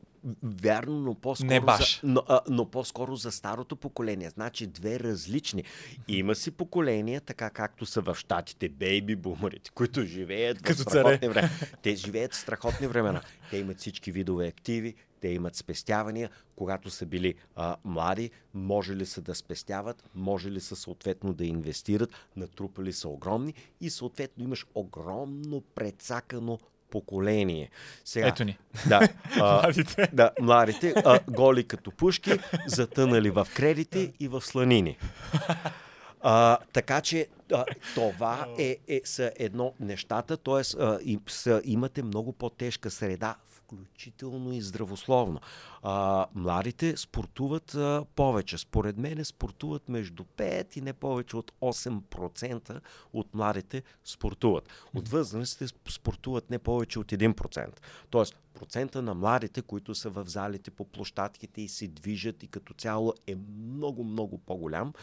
вярно, но по-скоро, Не баш. За, но, а, но по-скоро за старото поколение. Значи две различни. Има си поколения, така както са в щатите, бейби бумерите, които живеят в Като царе. страхотни времена. Те живеят в страхотни времена. Те имат всички видове активи, те имат спестявания. Когато са били а, млади, може ли са да спестяват, може ли са съответно да инвестират, натрупали са огромни и съответно имаш огромно прецакано поколение. Сега, Ето ни. да, а, Младите. да, младите, а, голи като пушки, затънали в кредити и в сланини. А, така че а, това е, е, са едно нещата, т.е. Имате много по-тежка среда, включително и здравословно. А, младите спортуват а, повече. Според мен спортуват между 5 и не повече от 8% от младите спортуват. От възрастните спортуват не повече от 1%. Тоест, процента на младите, които са в залите по площадките и се движат и като цяло е много, много по-голям,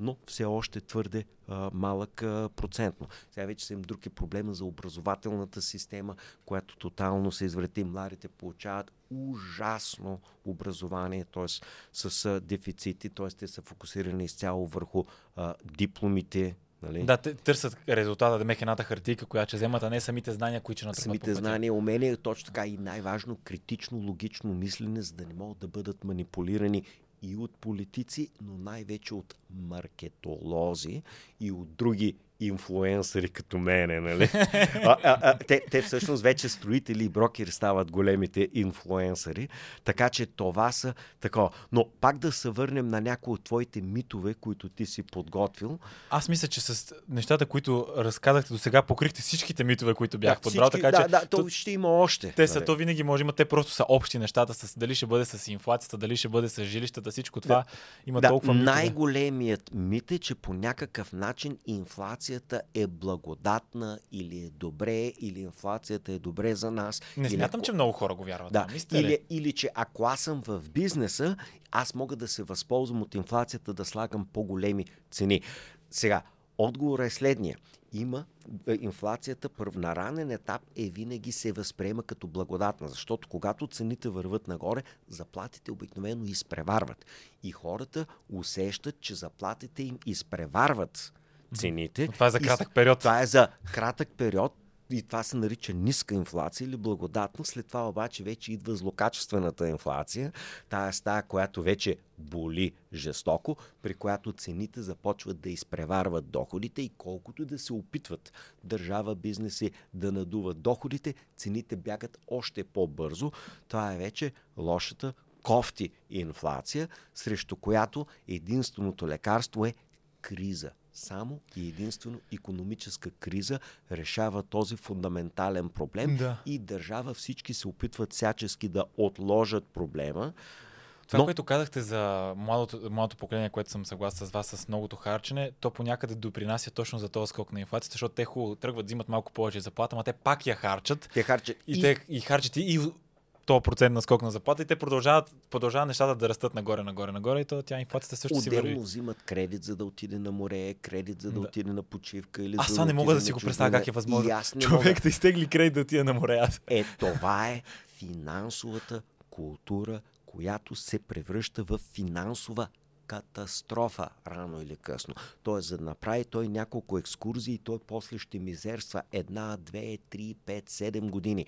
но все още твърде а, малък а, процентно. Сега вече съм друг е проблема за образователната система, която тотално се изврати. Младите получават ужасно образование, т.е. с а, дефицити, т.е. те са фокусирани изцяло върху а, дипломите. Нали? Да, търсят резултата, да мехената хартийка, която ще вземат, а не самите знания, които ще натрупат самите знания, умения, точно така и най-важно критично, логично мислене, за да не могат да бъдат манипулирани и от политици, но най-вече от маркетолози и от други инфлуенсъри като мене, нали? а, а, а, те, те всъщност вече строители и брокери стават големите инфлуенсъри, така че това са такова. Но пак да се върнем на някои от твоите митове, които ти си подготвил. Аз мисля, че с нещата, които разказахте до сега, покрихте всичките митове, които бях Да, подбрал, всички- така да, че да, то то- ще има още. те са, нали? то винаги може, има, те просто са общи нещата, с, дали ще бъде с инфлацията, дали ще бъде с жилищата, всичко това има да, толкова митове. най-големият мит е, че по някакъв начин инфлацията е благодатна или е добре, или инфлацията е добре за нас. Не или смятам, ако- че много хора го вярват. Да, ли? или, или че ако аз съм в бизнеса, аз мога да се възползвам от инфлацията да слагам по-големи цени. Сега, отговорът е следния. Има е, инфлацията на ранен етап е винаги се възприема като благодатна, защото когато цените върват нагоре, заплатите обикновено изпреварват. И хората усещат, че заплатите им изпреварват цените. Това е за И кратък период. това е за кратък период и това се нарича ниска инфлация или благодатна. След това обаче вече идва злокачествената инфлация, тая стая, която вече боли жестоко, при която цените започват да изпреварват доходите и колкото да се опитват държава, бизнеси да надуват доходите, цените бягат още по-бързо. Това е вече лошата кофти инфлация, срещу която единственото лекарство е криза. Само и единствено економическа криза решава този фундаментален проблем Да. и държава всички се опитват всячески да отложат проблема. Това, Но- което казахте за младото, младото поколение, което съм съгласен с вас с многото харчене, то по някъде допринася точно за този скок на инфлацията, защото те хубаво тръгват, взимат малко повече заплата, но те пак я харчат Те харчат и, те и харчат и, и то процент на скок на заплата и те продължават, продължават нещата да растат нагоре, нагоре, нагоре и то тя инфлацията също си Отделно върви. взимат кредит, за да отиде на море, кредит, за да, Да. отиде на почивка или Аз това да не мога да си го представя как е възможно. Аз Човек мога. да изтегли кредит да отиде на море. Аз... Е, това е финансовата култура, която се превръща в финансова катастрофа рано или късно. Тоест, за да направи той няколко екскурзии, той после ще мизерства една, две, три, пет, седем години.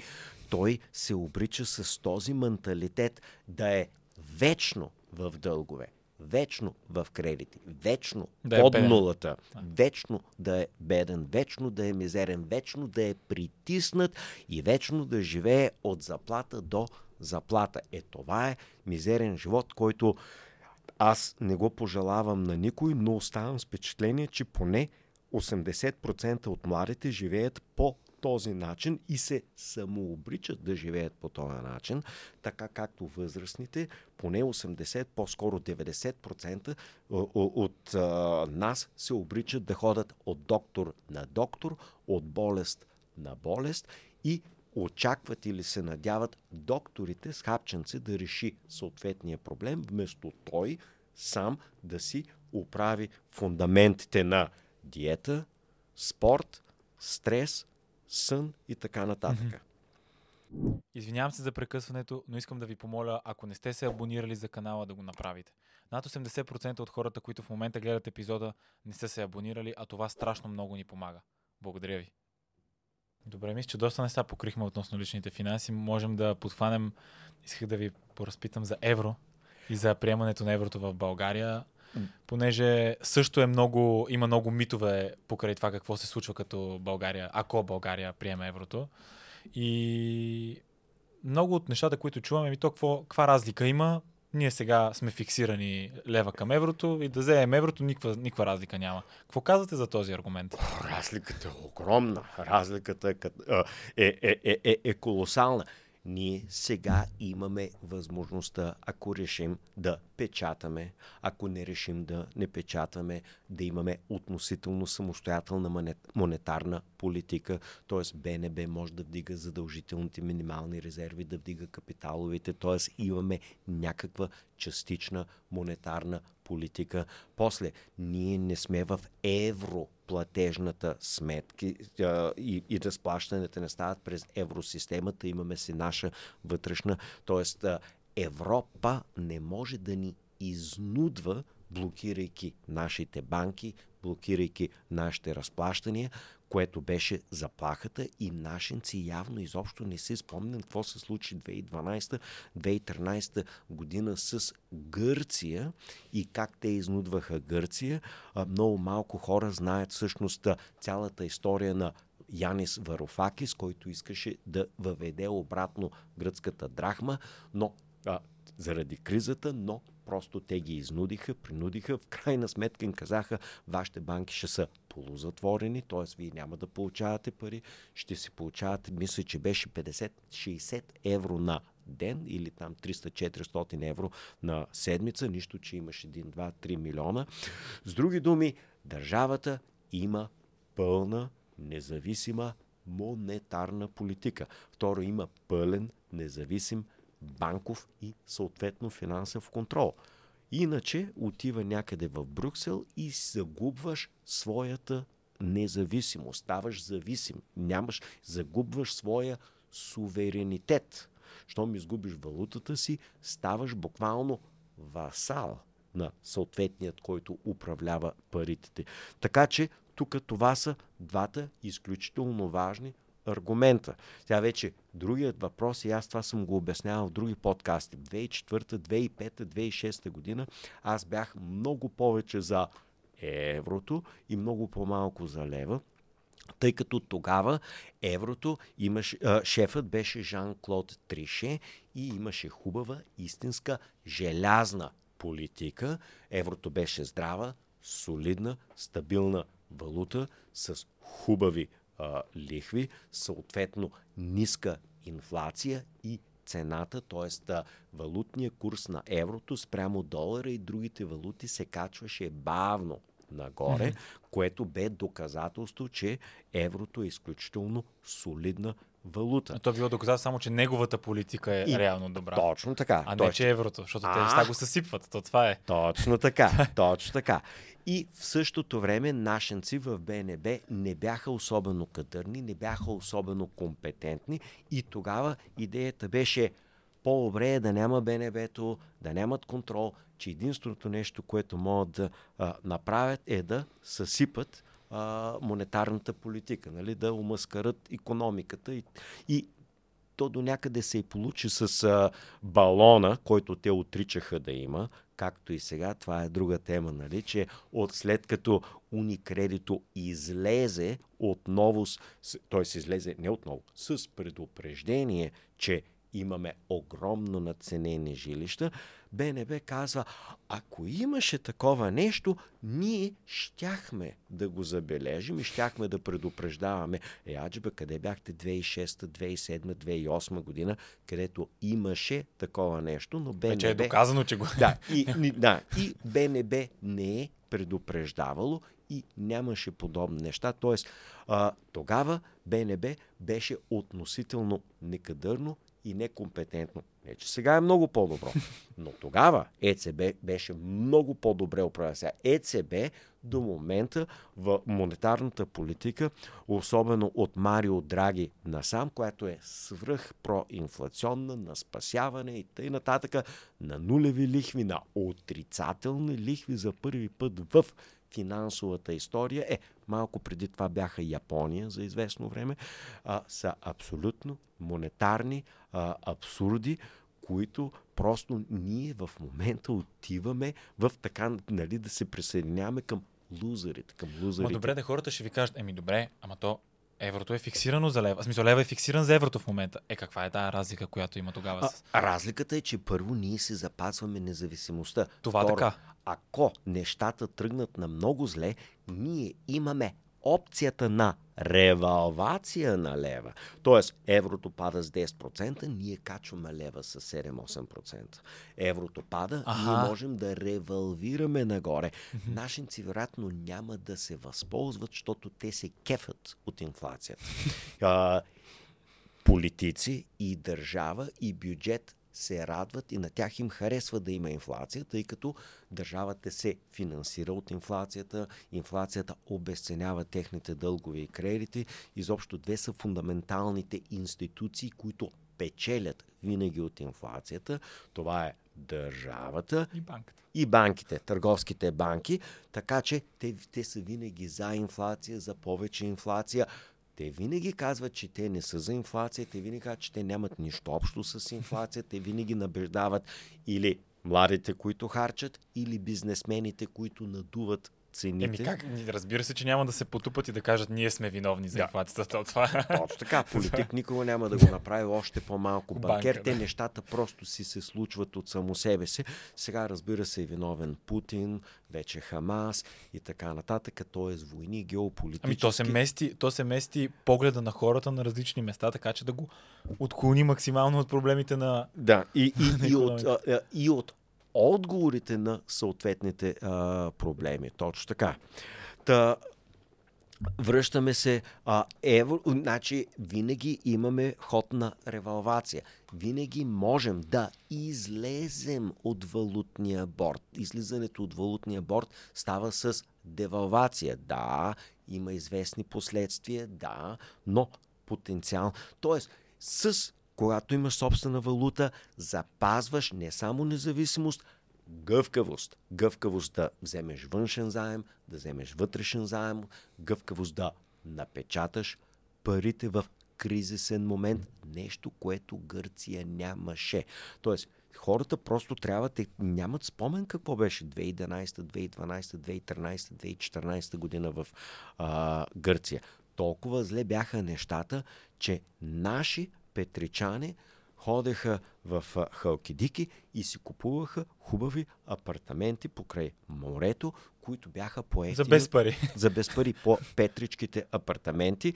Той се обрича с този менталитет да е вечно в дългове, вечно в кредити, вечно Да е под беден. нулата, вечно да е беден, вечно да е мизерен, вечно да е притиснат и вечно да живее от заплата до заплата. Е, това е мизерен живот, който аз не го пожелавам на никой, но оставам с впечатление, че поне 80% от младите живеят по този начин и се самообричат да живеят по този начин, така както възрастните, поне 80, по-скоро 90% о- о- от а, нас се обричат да ходят от доктор на доктор, от болест на болест и очакват или се надяват докторите с хапченце да реши съответния проблем, вместо той сам да си оправи фундаментите на диета, спорт, стрес, сън и така нататък. Извинявам се за прекъсването, но искам да ви помоля, ако не сте се абонирали за канала, да го направите. Над 80% от хората, които в момента гледат епизода, не са се абонирали, а това страшно много ни помага. Благодаря ви. Добре, мисля, че доста неща покрихме относно личните финанси. Можем да подхванем, исках да ви поразпитам за евро и за приемането на еврото в България, понеже също е много, има много митове покрай това какво се случва като България, ако България приеме еврото. И много от нещата, които чуваме, ми то какво, каква разлика има? Ние сега сме фиксирани лева към еврото и да вземем еврото, никаква, никаква разлика няма. Какво казвате за този аргумент? Разликата е огромна. Разликата е, е, е, е, е, е колосална. Ние сега имаме възможността, ако решим да печатаме, ако не решим да не печатаме, да имаме относително самостоятелна монет- монетарна политика, т.е. БНБ може да вдига задължителните минимални резерви, да вдига капиталовите, т.е. имаме някаква частична монетарна политика. После, ние не сме в европлатежната сметки а, и, и разплащането не стават през евросистемата, имаме си наша вътрешна, т.е. Европа не може да ни изнудва, блокирайки нашите банки, блокирайки нашите разплащания, което беше заплахата и нашенци явно изобщо не си спомнят какво се случи 2012-2013 година с Гърция и как те изнудваха Гърция. Много малко хора знаят всъщност цялата история на Янис Варофакис, който искаше да въведе обратно гръцката драхма, но а, заради кризата, но просто те ги изнудиха, принудиха. В крайна сметка им казаха, вашите банки ще са полузатворени, т.е. вие няма да получавате пари, ще си получавате, мисля, че беше 50-60 евро на ден или там 300-400 евро на седмица, нищо, че имаш 1, 2, 3 милиона. С други думи, държавата има пълна, независима монетарна политика. Второ, има пълен, независим банков и съответно финансов контрол. Иначе отива някъде в Брюксел и загубваш своята независимост. Ставаш зависим. Нямаш, загубваш своя суверенитет. Щом изгубиш валутата си, ставаш буквално васал на съответният, който управлява парите. Така че тук това са двата изключително важни аргумента. Тя вече другият въпрос, и аз това съм го обяснявал в други подкасти. 2004, 2005, 2006 година аз бях много повече за еврото и много по-малко за лева, тъй като тогава еврото имаше, шефът беше Жан-Клод Трише и имаше хубава, истинска, желязна политика. Еврото беше здрава, солидна, стабилна валута с хубави а, лихви, съответно ниска инфлация и цената, т.е. валутния курс на еврото спрямо долара и другите валути се качваше бавно нагоре, mm-hmm. което бе доказателство, че еврото е изключително солидна валута. А то било доказателство само, че неговата политика е и, реално добра. Точно така. А не, че еврото, защото а, те неща го съсипват. То това е. Точно така. точно така. И в същото време нашенци в БНБ не бяха особено кадърни, не бяха особено компетентни и тогава идеята беше по-добре е да няма БНБ-то, да нямат контрол, че единственото нещо, което могат да а, направят е да съсипат а, монетарната политика, нали? да умаскарат економиката и, и то до някъде се и получи с а, балона, който те отричаха да има, както и сега, това е друга тема, нали, че от след като Уникредито излезе отново, се излезе не отново, с предупреждение, че имаме огромно наценени жилища, БНБ казва, ако имаше такова нещо, ние щяхме да го забележим и щяхме да предупреждаваме. Е, аджиба, къде бяхте 2006, 2007, 2008 година, където имаше такова нещо, но БНБ... Вече е доказано, че го... Да, и, да, и БНБ не е предупреждавало и нямаше подобни неща. Тоест, а, тогава БНБ беше относително некадърно и некомпетентно. Не, че сега е много по-добро. Но тогава ЕЦБ беше много по-добре управлена. Сега ЕЦБ до момента в монетарната политика, особено от Марио Драги насам, която е свръх проинфлационна, на спасяване и т.н. нататък, на нулеви лихви, на отрицателни лихви за първи път в финансовата история, е, малко преди това бяха Япония за известно време, а, са абсолютно монетарни а, абсурди, които просто ние в момента отиваме в така, нали, да се присъединяваме към лузерите, към лузерите. Ма добре, да хората ще ви кажат, еми добре, ама то еврото е фиксирано за лева. В смисъл, лева е фиксиран за еврото в момента. Е, каква е тази разлика, която има тогава? А, разликата е, че първо ние се запазваме независимостта. Това Второ, така. Ако нещата тръгнат на много зле, ние имаме опцията на ревалвация на лева. Тоест, еврото пада с 10%, ние качваме лева с 7-8%. Еврото пада, ага. ние можем да ревалвираме нагоре. Нашинци вероятно няма да се възползват, защото те се кефят от инфлацията. а, политици и държава и бюджет се радват и на тях им харесва да има инфлация, тъй като държавата се финансира от инфлацията, инфлацията обесценява техните дългови и кредити. Изобщо две са фундаменталните институции, които печелят винаги от инфлацията. Това е държавата И банката. и банките, търговските банки, така че те, те са винаги за инфлация, за повече инфлация. Те винаги казват, че те не са за инфлация, те винаги казват, че те нямат нищо общо с инфлация, те винаги набеждават или младите, които харчат, или бизнесмените, които надуват цените. Еми как? Разбира се, че няма да се потупат и да кажат, ние сме виновни за Да. инфлацията. То Това Точно така. Политик никога няма да го направи още по-малко. Банкер, Банка, те да. нещата просто си се случват от само себе си. Сега, разбира се, е виновен Путин, вече Хамас и така нататък. Е с войни, геополитически. Ами то се, мести, то се мести погледа на хората на различни места, така че да го отклони максимално от проблемите на... Да, и, и, и, от, и от отговорите на съответните а, проблеми. Точно така. Та, връщаме се. А, евро, значи, винаги имаме ход на ревалвация. Винаги можем да излезем от валутния борт. Излизането от валутния борт става с девалвация. Да, има известни последствия, да, но потенциал. Тоест, с когато имаш собствена валута, запазваш не само независимост, гъвкавост. Гъвкавост да вземеш външен заем, да вземеш вътрешен заем, гъвкавост да напечаташ парите в кризисен момент. Нещо, което Гърция нямаше. Тоест, хората просто трябва, те нямат спомен какво беше 2011, 2012, 2013, 2014 година в а, Гърция. Толкова зле бяха нещата, че наши петричани ходеха в Халкидики и си купуваха хубави апартаменти покрай морето, които бяха по За без пари. за без пари по петричките апартаменти.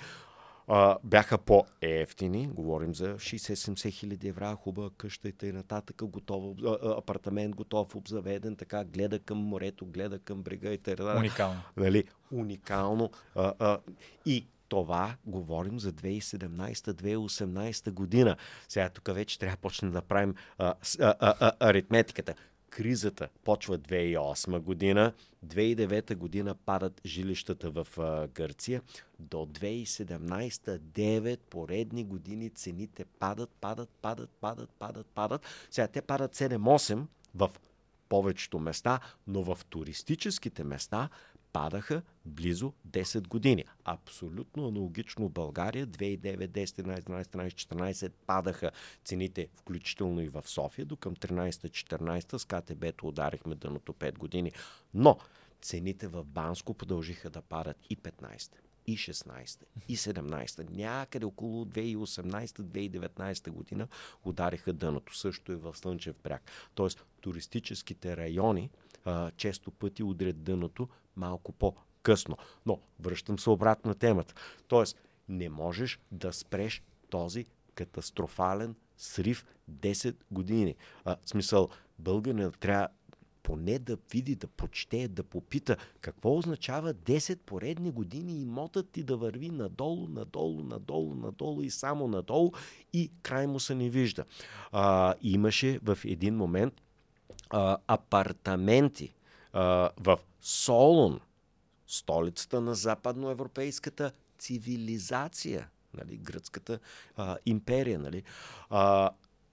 А, бяха по-ефтини, говорим за 60-70 хиляди евра, хубава къща и т.н. а, апартамент готов, обзаведен, така, гледа към морето, гледа към брега и т.н. Уникално. Нали, уникално. А, а, и това говорим за 2017-2018 година. Сега тук вече трябва да почнем да правим а, а, а, а, аритметиката. Кризата почва 2008 година, 2009 година падат жилищата в а, Гърция, до 2017 9 поредни години цените падат, падат, падат, падат, падат, падат. Сега те падат 7-8 в повечето места, но в туристическите места падаха близо 10 години. Абсолютно аналогично България 2009, 10, 11, 12, 13, 14 падаха цените, включително и в София, до към 13-14 с КТБ-то ударихме дъното 5 години. Но цените в Банско продължиха да падат и 15 и 16 и 17 някъде около 2018-2019 година удариха дъното. Също и в Слънчев бряг. Тоест туристическите райони а, често пъти удрят дъното малко по-късно. Но връщам се обратно на темата. Тоест не можеш да спреш този катастрофален срив 10 години. А, смисъл, българина трябва поне да види, да прочете, да попита какво означава 10 поредни години имотът ти да върви надолу, надолу, надолу, надолу и само надолу и край му се не вижда. А, имаше в един момент а, апартаменти а, в Солун, столицата на западноевропейската цивилизация, нали, гръцката а, империя, нали, а,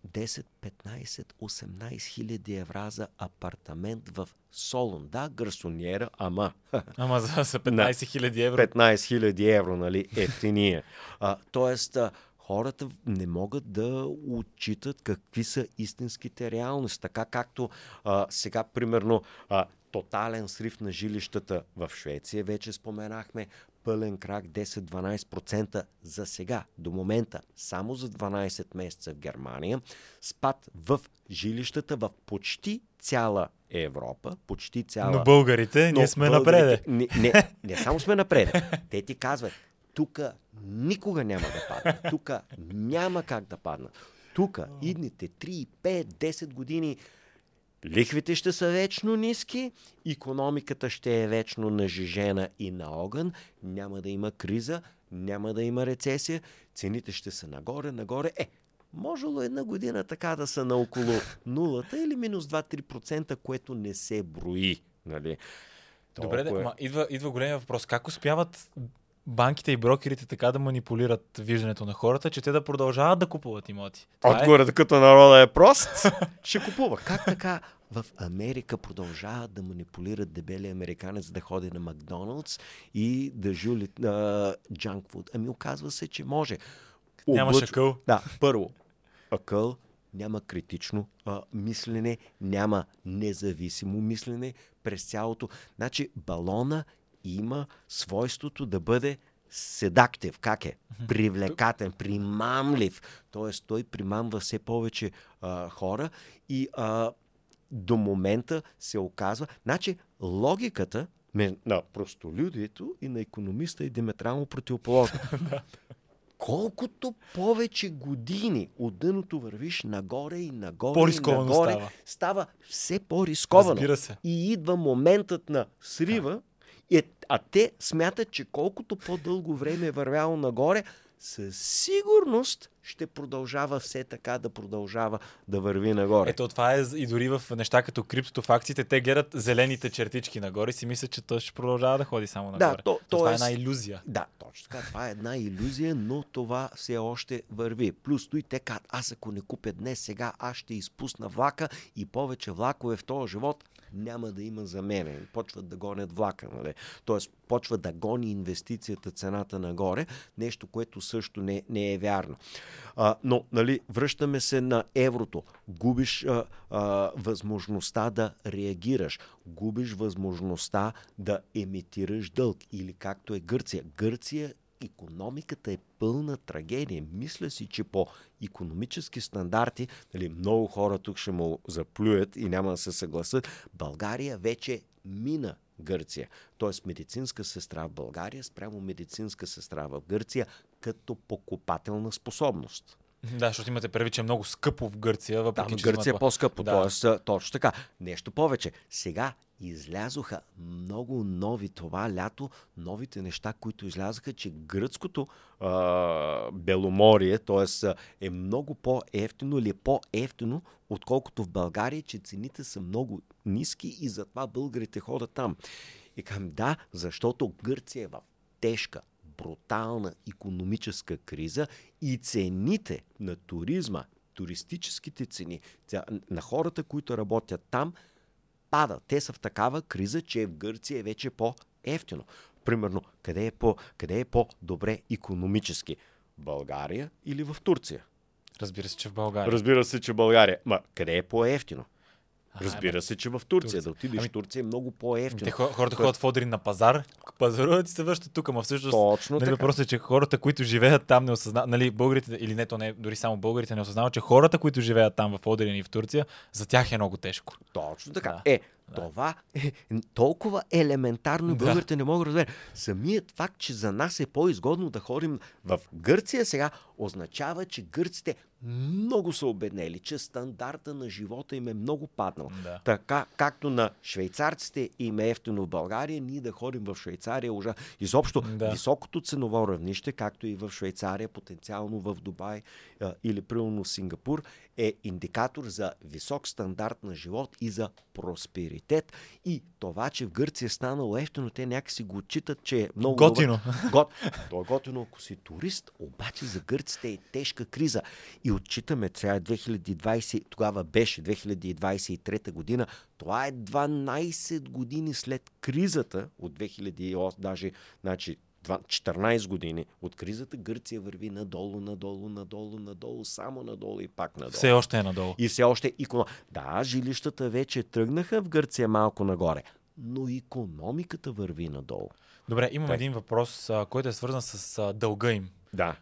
10, 15, 18 хиляди евра за апартамент в Солун. Да, гарсониера, ама Ама за, за 15 000 евро. 15 хиляди евро, нали, ефтиния. А, тоест, а, хората не могат да отчитат какви са истинските реалности. Така както а, сега, примерно, а, тотален срив на жилищата в Швеция, вече споменахме, пълен крак 10-12% за сега, до момента, само за 12 месеца в Германия, спад в жилищата в почти цяла Европа, почти цяла Но българите, но ние сме българите- напред. Не, не, не само сме напред. Те ти казват, тук никога няма да падне. Тук няма как да паднат. Тук идните 3, 5, 10 години лихвите ще са вечно ниски, економиката ще е вечно нажижена и на огън, няма да има криза, няма да има рецесия, цените ще са нагоре, нагоре. Е, можело една година така да са на около нулата или минус 2-3%, което не се брои. Нали? Добре, да, Толкова ма, идва, идва големия въпрос. Как успяват банките и брокерите така да манипулират виждането на хората, че те да продължават да купуват имоти. Това е- Отгоре, докато народа е прост, ще купува. Как така в Америка продължават да манипулират дебели американец да ходи на Макдоналдс и да жули на джанкфуд? Ами оказва се, че може. Облъч- акъл. Да, първо, акъл, няма критично а, мислене, няма независимо мислене през цялото. Значи балона има свойството да бъде седактив. Как е? Привлекателен, примамлив. Тоест той примамва все повече а, хора и а, до момента се оказва... Значи логиката на простолюдието и на економиста е диаметрално противоположна. Колкото повече години от дъното вървиш нагоре и нагоре и нагоре, става. става все по-рисковано. И идва моментът на срива, е, а те смятат, че колкото по-дълго време е вървяло нагоре, със сигурност ще продължава все така да продължава да върви нагоре. Ето това е и дори в неща като криптото в акциите, те гледат зелените чертички нагоре и си мислят, че той ще продължава да ходи само нагоре. то- това е тоест- една иллюзия. Да, точно така. Това е една иллюзия, но това все още върви. Плюс той те казват, аз ако не купя днес, сега аз ще изпусна влака и повече влакове в този живот няма да има за мене. Почват да гонят влака. Нали? Тоест, почва да гони инвестицията, цената нагоре, нещо, което също не, не е вярно. А, но, нали, връщаме се на еврото. Губиш а, а, възможността да реагираш. Губиш възможността да емитираш дълг. Или както е Гърция. Гърция економиката е пълна трагедия. Мисля си, че по економически стандарти, нали, много хора тук ще му заплюят и няма да се съгласат, България вече мина Гърция. Тоест медицинска сестра в България спрямо медицинска сестра в Гърция като покупателна способност. Да, защото имате преди, че е много скъпо в Гърция, въпреки но че Гърция е по-скъпо. Да. А, точно така. Нещо повече. Сега излязоха много нови това лято, новите неща, които излязаха, че гръцкото а, Беломорие, т.е. е много по-ефтино или е по-ефтино, отколкото в България, че цените са много ниски и затова българите ходят там. И казвам, да, защото Гърция е в тежка, брутална економическа криза и цените на туризма, туристическите цени на хората, които работят там, падат. Те са в такава криза, че в Гърция е вече по-ефтино. Примерно, къде е, по, къде е по-добре економически? България или в Турция? Разбира се, че в България. Разбира се, че България. Ма, къде е по-ефтино? Разбира се, че в Турция. Турция. Да отидеш Ами- в Турция е много Те по-ефтино. хо- хората ходят в Одрин на пазар, пазаруват и се връщат тук, ма всъщност Точно Нали, въпросът е, че хората, които живеят там, не осъзнават, нали, българите, или не, то не, дори само българите не осъзнават, че хората, които живеят там в Одрин и в Турция, за тях е много тежко. Точно така. Да. Е, това е толкова елементарно и Да. българите не могат да разберат. Самият факт, че за нас е по-изгодно да ходим в Гърция сега, означава, че гърците много са обеднели, че стандарта на живота им е много паднал. Да. Така, както на швейцарците им е ефтино в България, ние да ходим в Швейцария уже. Изобщо Да. високото ценово равнище, както и в Швейцария, потенциално в Дубай а, или примерно в Сингапур, е индикатор за висок стандарт на живот и за просперитет. И това, че в Гърция е станало ефтино, те някакси го отчитат, че е много Готино. Гот... То е готино, ако си турист, обаче за гърците е тежка криза. И отчитаме, сега е 2020, тогава беше 2023 година, това е 12 години след кризата от 2008, даже, значи, 14 години от кризата, Гърция върви надолу, надолу, надолу, надолу, само надолу и пак надолу. Все още е надолу. И все още иконо... Да, жилищата вече тръгнаха в Гърция малко нагоре, но економиката върви надолу. Добре, имам Так. един въпрос, който е свързан с дълга им. Да.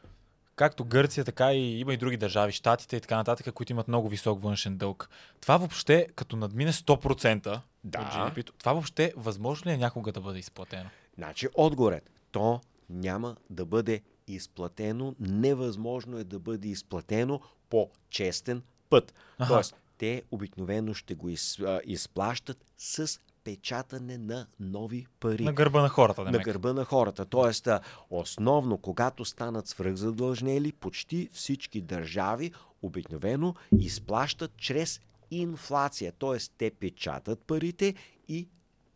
Както Гърция, така и има и други държави, Штатите и така нататък, които имат много висок външен дълг. Това въобще, като надмине 100% Да. от GDP, това въобще възможно ли е някога да бъде изплатено? Значи, отгоре, то няма да бъде изплатено, невъзможно е да бъде изплатено по честен път. Аха. Тоест, те обикновено ще го из, а, изплащат с печатане на нови пари. На гърба на хората, да на гърба на хората. Тоест, основно, когато станат свръхзадължнели, почти всички държави обикновено изплащат чрез инфлация. Тоест, те печатат парите и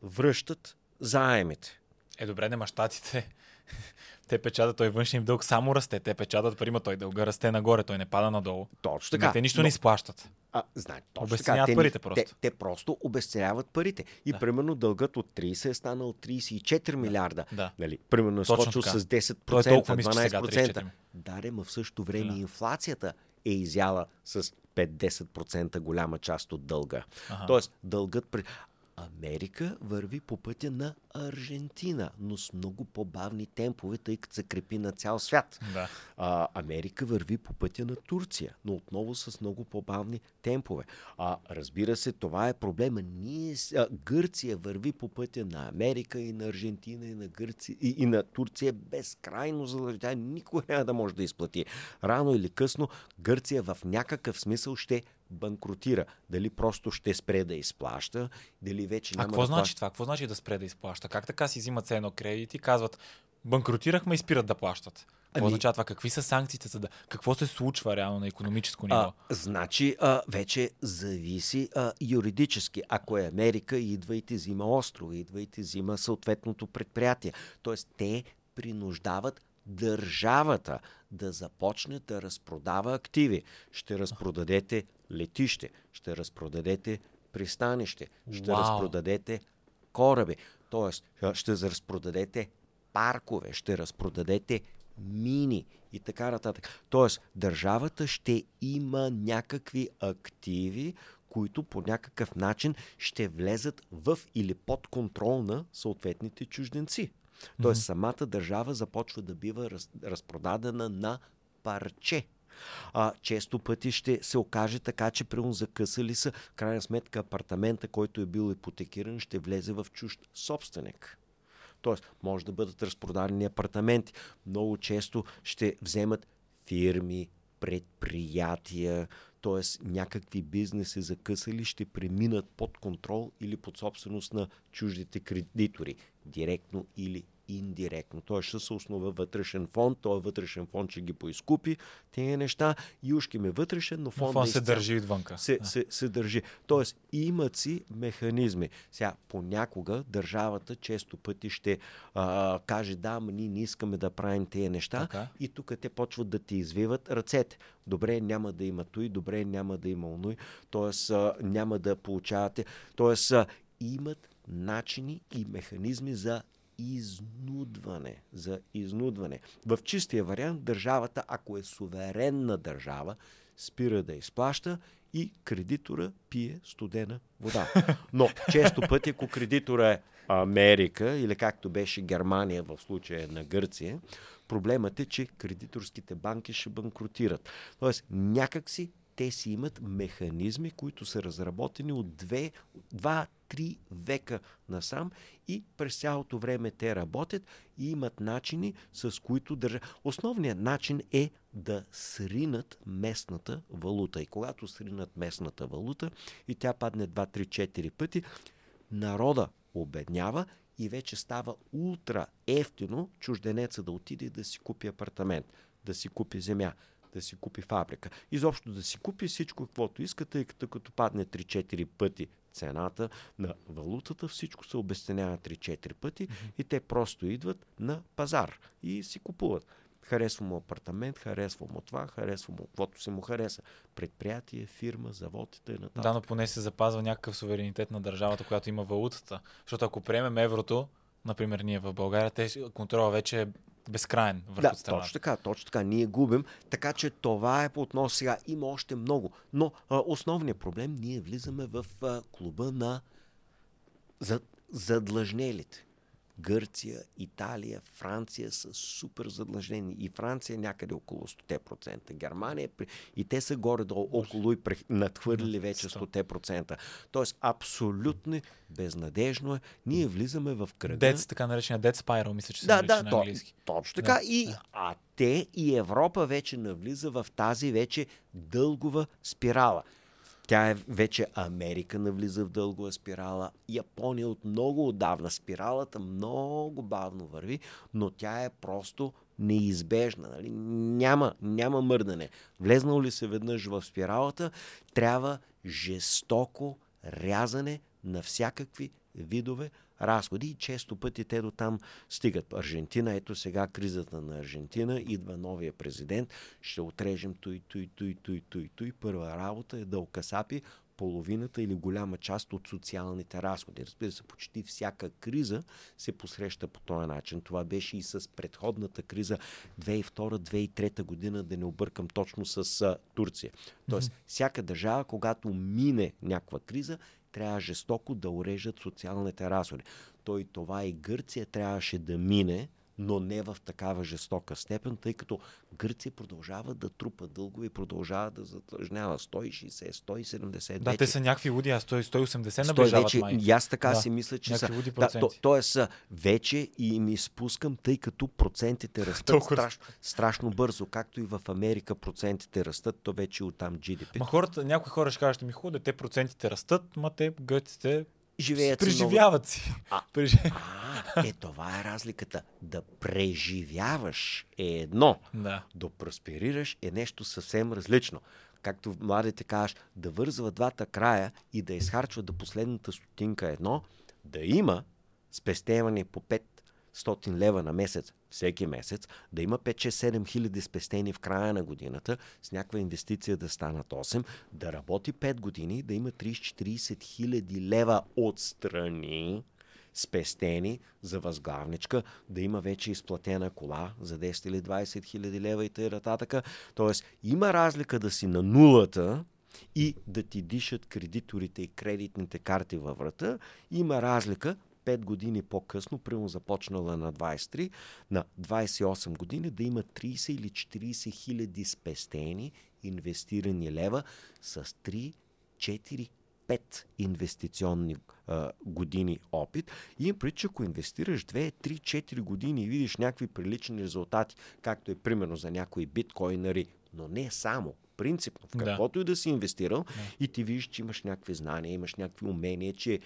връщат заемите. Е, добре, нема щатите. Те печатат, той външния им дълг само расте. Те печатат пари, той дълга расте нагоре, той не пада надолу. Точно Така, така. те нищо но- не изплащат. А, знае, точно Обезценяват така. Те, парите ни- просто. Те, те просто обесценяват парите. И Да. примерно дългът от 30 е станал 34 милиарда. Да. Нали, примерно е скочил с 10%, Той е толкова ниски сега, 12%. 34. Да, де, ма в същото време Да. инфлацията е изяла с 5-10% голяма част от дълга. Аха. Тоест, дългът. Америка върви по пътя на Аржентина, но с много по-бавни темпове, тъй като се крепи на цял свят. Да. А, Америка върви по пътя на Турция, но отново с много по-бавни темпове. А, разбира се, това е проблема. Ние, а, Гърция върви по пътя на Америка и на Аржентина и на, Гърция, и, и на Турция безкрайно задлъжня. Тя никога няма да може да изплати. Рано или късно Гърция в някакъв смисъл ще банкротира. Дали просто ще спре да изплаща, дали вече А няма какво да значи плаща. това? Какво значи да спре да изплаща? Как така си взимат едно кредит и казват, банкротирахме и спират да плащат? Какво Ами- означава това? Какви са санкциите? За да... Какво се случва реално на економическо ниво? А, значи, а, вече зависи а, юридически. Ако е Америка, идва и ти взима острова, идва и ти взима съответното предприятие. Тоест, те принуждават държавата да започне да разпродава активи. Ще разпродадете летище, ще разпродадете пристанище, ще Вау. разпродадете кораби. А, ще разпродадете паркове, ще разпродадете мини и така нататък. Тоест, държавата ще има някакви активи, които по някакъв начин ще влезат в или под контрол на съответните чужденци. Тоест, самата държава започва да бива раз, разпродадена на парче. А, често пъти ще се окаже така, че примерно закъсали са, в крайна сметка апартамента, който е бил ипотекиран, ще влезе в чужд собственик. Тоест, може да бъдат разпродадени апартаменти. Много често ще вземат фирми, предприятия, т.е. някакви бизнеси закъсали ще преминат под контрол или под собственост на чуждите кредитори, директно или индиректно. Той ще се основа вътрешен фонд, той вътрешен фонд ще ги поизкупи тези неща и ушки ме вътрешен, но Но фонд, фон се държи отвънка. се, Да. се, се държи. Тоест, имат си механизми. Сега, понякога държавата често пъти ще а, каже, да, ама ние не искаме да правим тези неща. Така. И тук те почват да ти извиват ръцете. Добре, няма да има той, добре, няма да има оной. Тоест, а, няма да получавате. А, имат начини и механизми за изнудване. За изнудване. В чистия вариант държавата, ако е суверенна държава, спира да изплаща и кредитора пие студена вода. Но често пъти, ако кредитора е Америка или както беше Германия в случая на Гърция, проблемът е, че кредиторските банки ще банкротират. Тоест, някакси те си имат механизми, които са разработени от две, два-три века насам и през цялото време те работят и имат начини, с които държа. Основният начин е да сринат местната валута. И когато сринат местната валута и тя падне 2-3-4 пъти, народа обеднява и вече става ултра ефтино чужденеца да отиде да си купи апартамент, да си купи земя, да си купи фабрика. Изобщо да си купи всичко, каквото иска, тъй като като падне 3-4 пъти цената на валутата, всичко се обесценява 3-4 пъти и те просто идват на пазар и си купуват. Харесва му апартамент, харесва му това, харесва му каквото се му хареса. Предприятие, фирма, завод и т.н. Да, но поне се запазва някакъв суверенитет на държавата, която има валутата. Защото ако приемем еврото, например ние в България, те, контрола вече е безкрайен върху Да, страната. точно така, точно така. Ние губим. Така че това е по относно сега. Има още много. Но а, основният проблем, ние влизаме в а, клуба на за, задлъжнелите. Гърция, Италия, Франция са супер задлъжнени. И Франция е някъде около 100%. Германия е и те са горе-долу около и надхвърлили вече 100%. Тоест, абсолютно безнадежно е. Ние влизаме в кръга. Дец, така наречения Dead Spiral, мисля, че се Да, да, на то, английски. точно така. Да, и, да. А те и Европа вече навлиза в тази вече дългова спирала. Тя е вече Америка навлиза в дългова спирала. Япония от много отдавна. Спиралата много бавно върви, но тя е просто неизбежна. Нали? Няма, няма мърдане. Влезнал ли се веднъж в спиралата, трябва жестоко рязане на всякакви видове разходи и често пъти те до там стигат. Аржентина, ето сега кризата на Аржентина, идва новия президент, ще отрежем той, той, той, той, той, той. Първа работа е да окасапи половината или голяма част от социалните разходи. Разбира се, почти всяка криза се посреща по този начин. Това беше и с предходната криза 2002-2003 година, да не объркам точно с а, Турция. Тоест, mm-hmm. всяка държава, когато мине някаква криза, трябва жестоко да урежат социалните разходи. Той това и Гърция трябваше да мине, но не в такава жестока степен, тъй като Гърция продължава да трупа дългове и продължава да задлъжнява 160, 170. Да, вече. те са някакви луди, а 180 наближават вече, май. И аз така да, си мисля, че са. Да, то, тоест, вече и ми спускам, тъй като процентите растат страшно, страшно бързо, както и в Америка процентите растат, то вече оттам GDP. Ма хората, някои хора ще кажат, ми хубаво, те процентите растат, ма те гърците живеят Преживяват си. А, а, е, това е разликата. Да преживяваш е едно. Да. Да просперираш е нещо съвсем различно. Както младите кажеш, да вързва двата края и да изхарчва до последната стотинка едно, да има спестяване по 500 лева на месец всеки месец, да има 5-6-7 хиляди спестени в края на годината, с някаква инвестиция да станат 8, да работи 5 години, да има 30-40 хиляди лева отстрани, спестени за възглавничка, да има вече изплатена кола за 10 или 20 хиляди лева и т.н. Тоест, има разлика да си на нулата, и да ти дишат кредиторите и кредитните карти във врата. Има разлика 5 години по-късно, примерно започнала на 23, на 28 години да има 30 или 40 хиляди спестени инвестирани лева с 3, 4, 5 инвестиционни а, години опит. И им прича, ако инвестираш 2, 3, 4 години и видиш някакви прилични резултати, както е примерно за някои биткоинари, но не само, принципно, в каквото да. и да си инвестирал, да. и ти виждаш, че имаш някакви знания, имаш някакви умения, че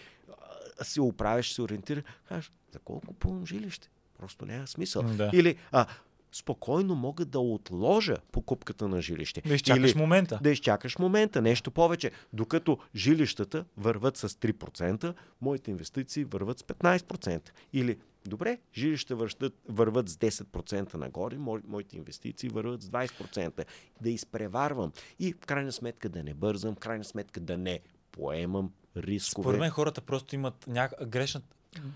се оправиш, се ориентираш, кажеш, за колко купувам жилище? Просто няма смисъл. Да. Или а, спокойно мога да отложа покупката на жилище. Да изчакаш Или, момента. Да изчакаш момента, нещо повече. Докато жилищата върват с 3%, моите инвестиции върват с 15%. Или, добре, жилища върват, върват с 10% нагоре, мо, моите инвестиции върват с 20%. Да изпреварвам. И в крайна сметка да не бързам, в крайна сметка да не поемам рискове. Според мен хората просто имат няк... грешна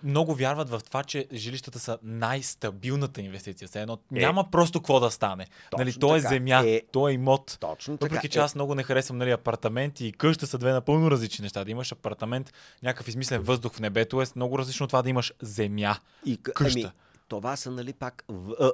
много вярват в това, че жилищата са най-стабилната инвестиция. Все едно, е, няма просто какво да стане. Нали, то е земя, е, то е имот. Точно Въпреки, така. че аз е. много не харесвам нали, апартаменти и къща са две напълно различни неща. Да имаш апартамент, някакъв измислен въздух в небето е много различно от това да имаш земя. И, къща. Ами, това са нали пак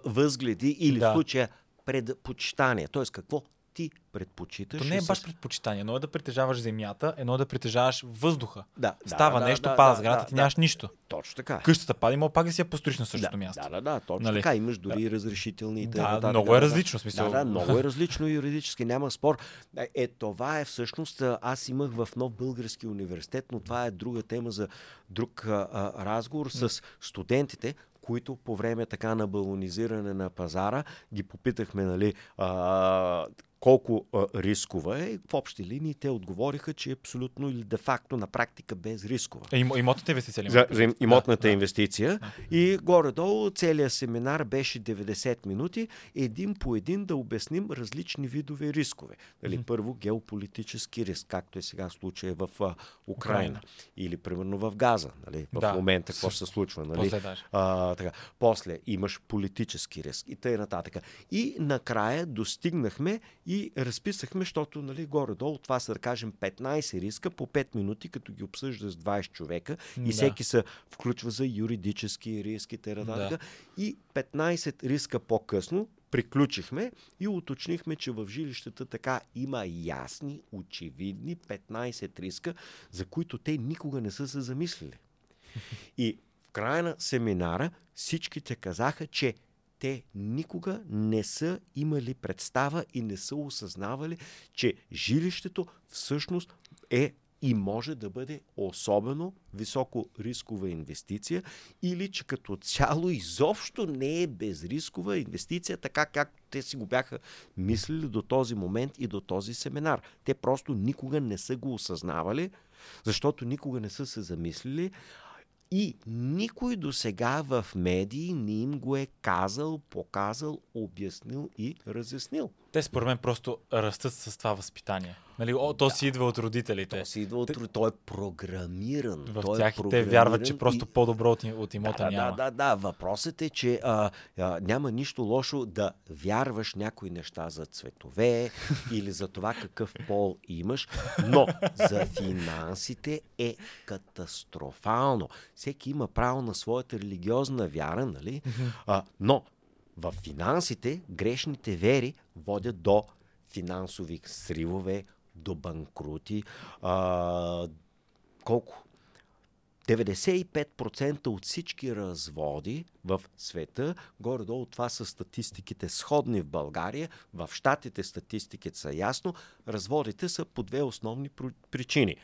възгледи или да. в случая предпочитания. Тоест какво ти предпочиташ. То не е баш предпочитание. Едно е да притежаваш земята, едно е да притежаваш въздуха. Да, Става да, нещо, да, пада да, сградата, да, ти нямаш да. нищо. Точно така. Къщата пада, има пак да си я построиш на същото да, място. Да, да, да, точно нали? така. Имаш дори да. разрешителни и да, да, много да, е различно. Смисъл. Да, да, много е различно юридически, няма спор. Е, е, това е всъщност, аз имах в нов български университет, но това е друга тема за друг а, а, разговор с студентите, които по време така на балонизиране на пазара ги попитахме, нали, а, колко а, рискова е. В общи линии те отговориха, че е абсолютно или де-факто на практика без рискова. Е, имотната инвестиция ли? За, за имотната да, инвестиция. Да. И горе-долу целият семинар беше 90 минути, един по един да обясним различни видове рискове. Нали, mm-hmm. Първо геополитически риск, както е сега случая в а, Украина. Mm-hmm. Или примерно в Газа. Нали, в да. момента какво се случва. Нали? После, даже. а, така. После имаш политически риск и т.н. нататък. И накрая достигнахме и разписахме, защото нали, горе-долу това са, да кажем, 15 риска по 5 минути, като ги обсъжда с 20 човека и Да. всеки се включва за юридически риски, т.н. Да. И 15 риска по-късно приключихме и уточнихме, че в жилищата така има ясни, очевидни 15 риска, за които те никога не са се замислили. И в края на семинара всичките казаха, че те никога не са имали представа и не са осъзнавали, че жилището всъщност е и може да бъде особено високо рискова инвестиция или че като цяло изобщо не е безрискова инвестиция, така както те си го бяха мислили до този момент и до този семинар. Те просто никога не са го осъзнавали, защото никога не са се замислили И никой до сега в медии не им го е казал, показал, обяснил и разяснил. Те според мен просто растат с това възпитание. Нали, о, то си идва от родителите. То си идва от... Той е програмиран. В той тях е и те вярват, че просто и... по-добро от, от имота да, няма. Да, да, да. Въпросът е, че а, а, няма нищо лошо да вярваш някои неща за цветове или за това какъв пол имаш, но за финансите е катастрофално. Всеки има право на своята религиозна вяра, нали? А, но в финансите грешните вери водят до финансови сривове, до банкрути. А, колко? 95% от всички разводи в света, горе-долу това са статистиките сходни в България, в Штатите статистиките са ясно, разводите са по две основни причини.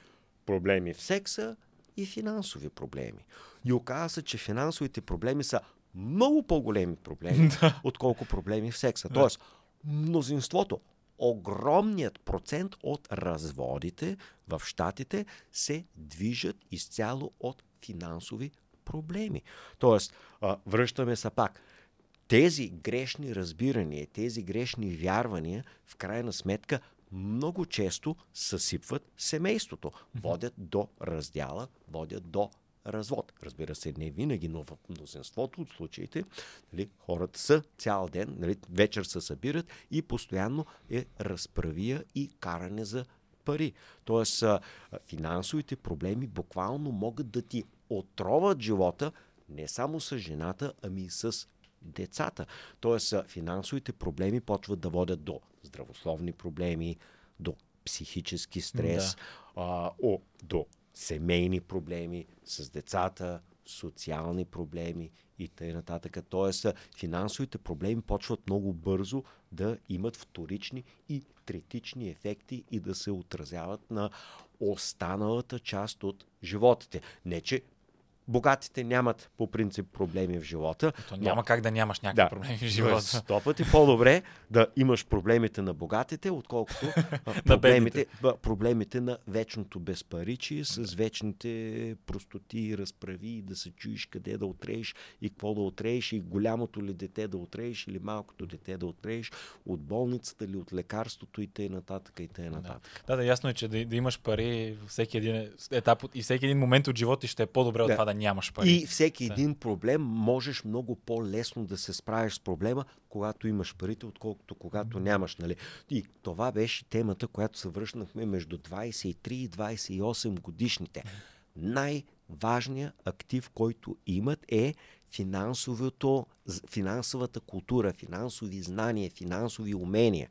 Проблеми в секса и финансови проблеми. И оказа се, че финансовите проблеми са много по-големи проблеми, отколко проблеми в секса. Тоест, мнозинството, огромният процент от разводите в Штатите се движат изцяло от финансови проблеми. Тоест, връщаме се пак. Тези грешни разбирания, тези грешни вярвания, в крайна сметка, много често съсипват семейството, водят до раздяла, водят до развод. Разбира се, не винаги, но в мнозинството от случаите нали, хората са цял ден, нали, вечер се събират и постоянно е разправия и каране за пари. Тоест, финансовите проблеми буквално могат да ти отроват живота не само с жената, ами и с децата. Тоест, финансовите проблеми почват да водят до здравословни проблеми, до психически стрес, а, о, до семейни проблеми с децата, социални проблеми и т.н. Тоест, финансовите проблеми почват много бързо да имат вторични и третични ефекти и да се отразяват на останалата част от животите. Не, че богатите нямат по принцип проблеми в живота. То няма как да нямаш някакви проблеми в живота. Сто пъти по-добре да имаш проблемите на богатите, отколкото проблемите, проблемите на вечното безпаричие с вечните простоти и разправи да се чуеш къде да отрееш и какво да отрееш и голямото ли дете да отрееш или малкото дете да отрееш от болницата или от лекарството и т.н. и т.н. Да, да, ясно е, че да, да имаш пари всеки един етап от- и всеки един момент от живота ще е по-добре от Да. това да нямаш пари. И всеки Да. един проблем можеш много по-лесно да се справиш с проблема, когато имаш парите, отколкото когато нямаш. Нали? И това беше темата, която се връщнахме между 23 и 28 годишните. Най-важният актив, който имат е финансовата култура, финансови знания, финансови умения.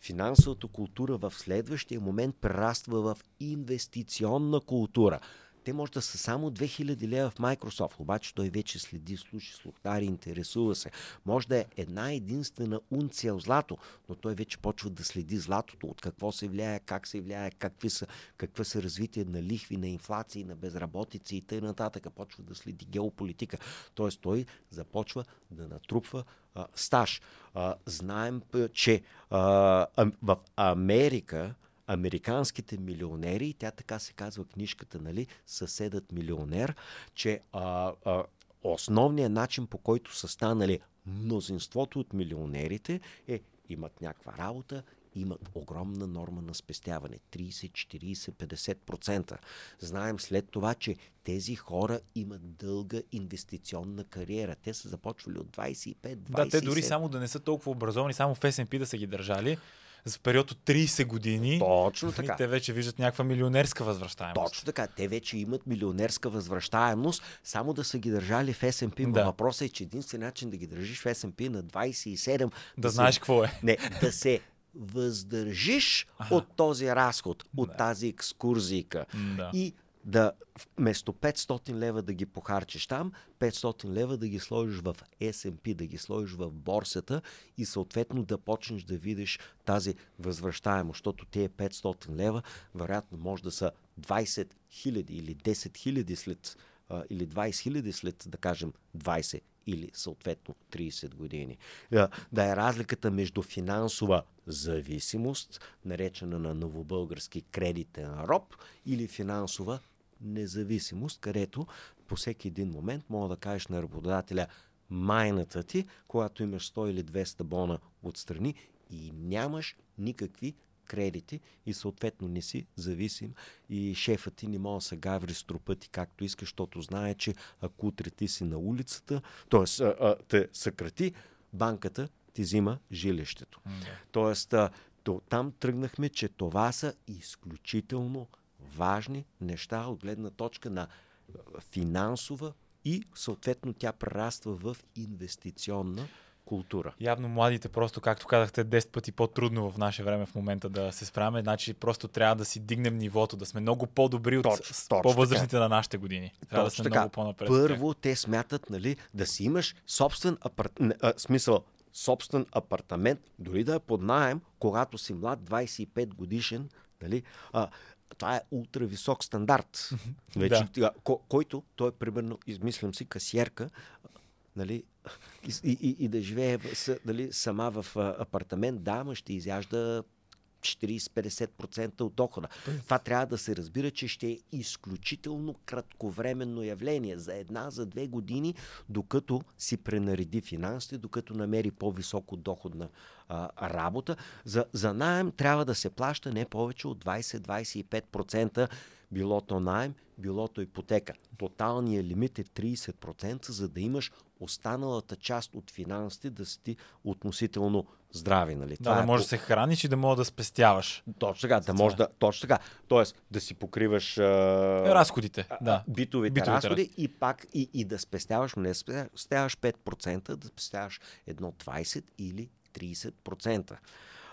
Финансовата култура в следващия момент прераства в инвестиционна култура. Те може да са само 2000 лева в Microsoft, обаче той вече следи, слуши, слухтари, интересува се. Може да е една единствена унция злато, но той вече почва да следи златото, от какво се влияе, как се влияе, какви са, каква са развитие на лихви, на инфлации, на безработици и т.н. Почва да следи геополитика. Тоест той започва да натрупва а, стаж. А, знаем, че а, ам- в Америка американските милионери, тя така се казва книжката, нали, съседът милионер, че а, а, основният начин по който са станали мнозинството от милионерите е имат някаква работа, имат огромна норма на спестяване 30, 40, 50%. Знаем след това, че тези хора имат дълга инвестиционна кариера. Те са започвали от 25, 27. Да, те дори само да не са толкова образовани, само в S&P да са ги държали, за период от 30 години, Точно и така. те вече виждат някаква милионерска възвръщаемост. Точно така. Те вече имат милионерска възвръщаемост, само да са ги държали в S&P. Да. Да. Въпросът е, че единствен начин да ги държиш в S&P на 27... Да се- знаеш какво е. Не, да се въздържиш от този разход, от Да. тази екскурзийка. Да. И да вместо 500 лева да ги похарчиш там, 500 лева да ги сложиш в S&P, да ги сложиш в борсата и съответно да почнеш да видиш тази възвръщаемост, защото тези 500 лева вероятно може да са 20 хиляди или 10 хиляди след или 20 хиляди след, да кажем, 20 или съответно 30 години. Да е разликата между финансова зависимост, наречена на новобългарски кредитен роб, или финансова независимост, където по всеки един момент мога да кажеш на работодателя майната ти, когато имаш 100 или 200 бона отстрани и нямаш никакви кредити и съответно не си зависим и шефът ти не може да се гаври с трупа ти както искаш, защото знае, че ако утре ти си на улицата, т.е. те съкрати, банката ти взима жилището. Да. Тоест, то, там тръгнахме, че това са изключително важни неща от гледна точка на а, финансова и съответно тя прераства в инвестиционна култура. Явно младите просто, както казахте, 10 пъти по-трудно в наше време в момента да се справяме. Значи просто трябва да си дигнем нивото, да сме много по-добри от Точно, по-възрастните на нашите години. Трябва да Точно сме така. много по-напред. Първо те смятат, нали, да си имаш собствен апартамент, смисъл, собствен апартамент, дори да е под найем, когато си млад, 25 годишен, нали, а, това е ултра висок стандарт. Вече, да. ко, който, той е примерно, измислям си, касиерка, нали, и, и, и да живее с, нали, сама в апартамент, да, ма ще изяжда 40-50% от дохода. Това трябва да се разбира, че ще е изключително кратковременно явление за една, за две години, докато си пренареди финансите, докато намери по-високо доходна а, работа. За, за найем трябва да се плаща не повече от 20-25% било то найем, било то ипотека. Тоталният лимит е 30%, за да имаш останалата част от финансите да си ти относително здрави. Нали? Да, да е можеш по- да се храниш и да можеш да спестяваш. точно така, да това може да, точно така. Тоест да си покриваш а, Разходите, да. битовите, Битовите разходи и пак и, и да спестяваш, но не спестяваш 5%, да спестяваш едно 20 или 30%.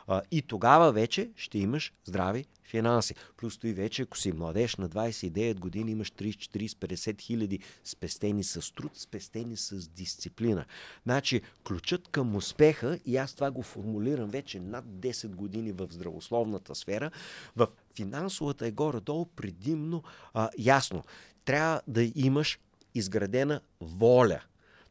А, и тогава вече ще имаш здрави финанси. Плюс и вече, ако си младеж на 29 години, имаш 30, 40, 50 хиляди спестени с труд, спестени с дисциплина. Значи, ключът към успеха, и аз това го формулирам вече над 10 години в здравословната сфера, в финансовата е горе-долу предимно а, ясно. Трябва да имаш изградена воля.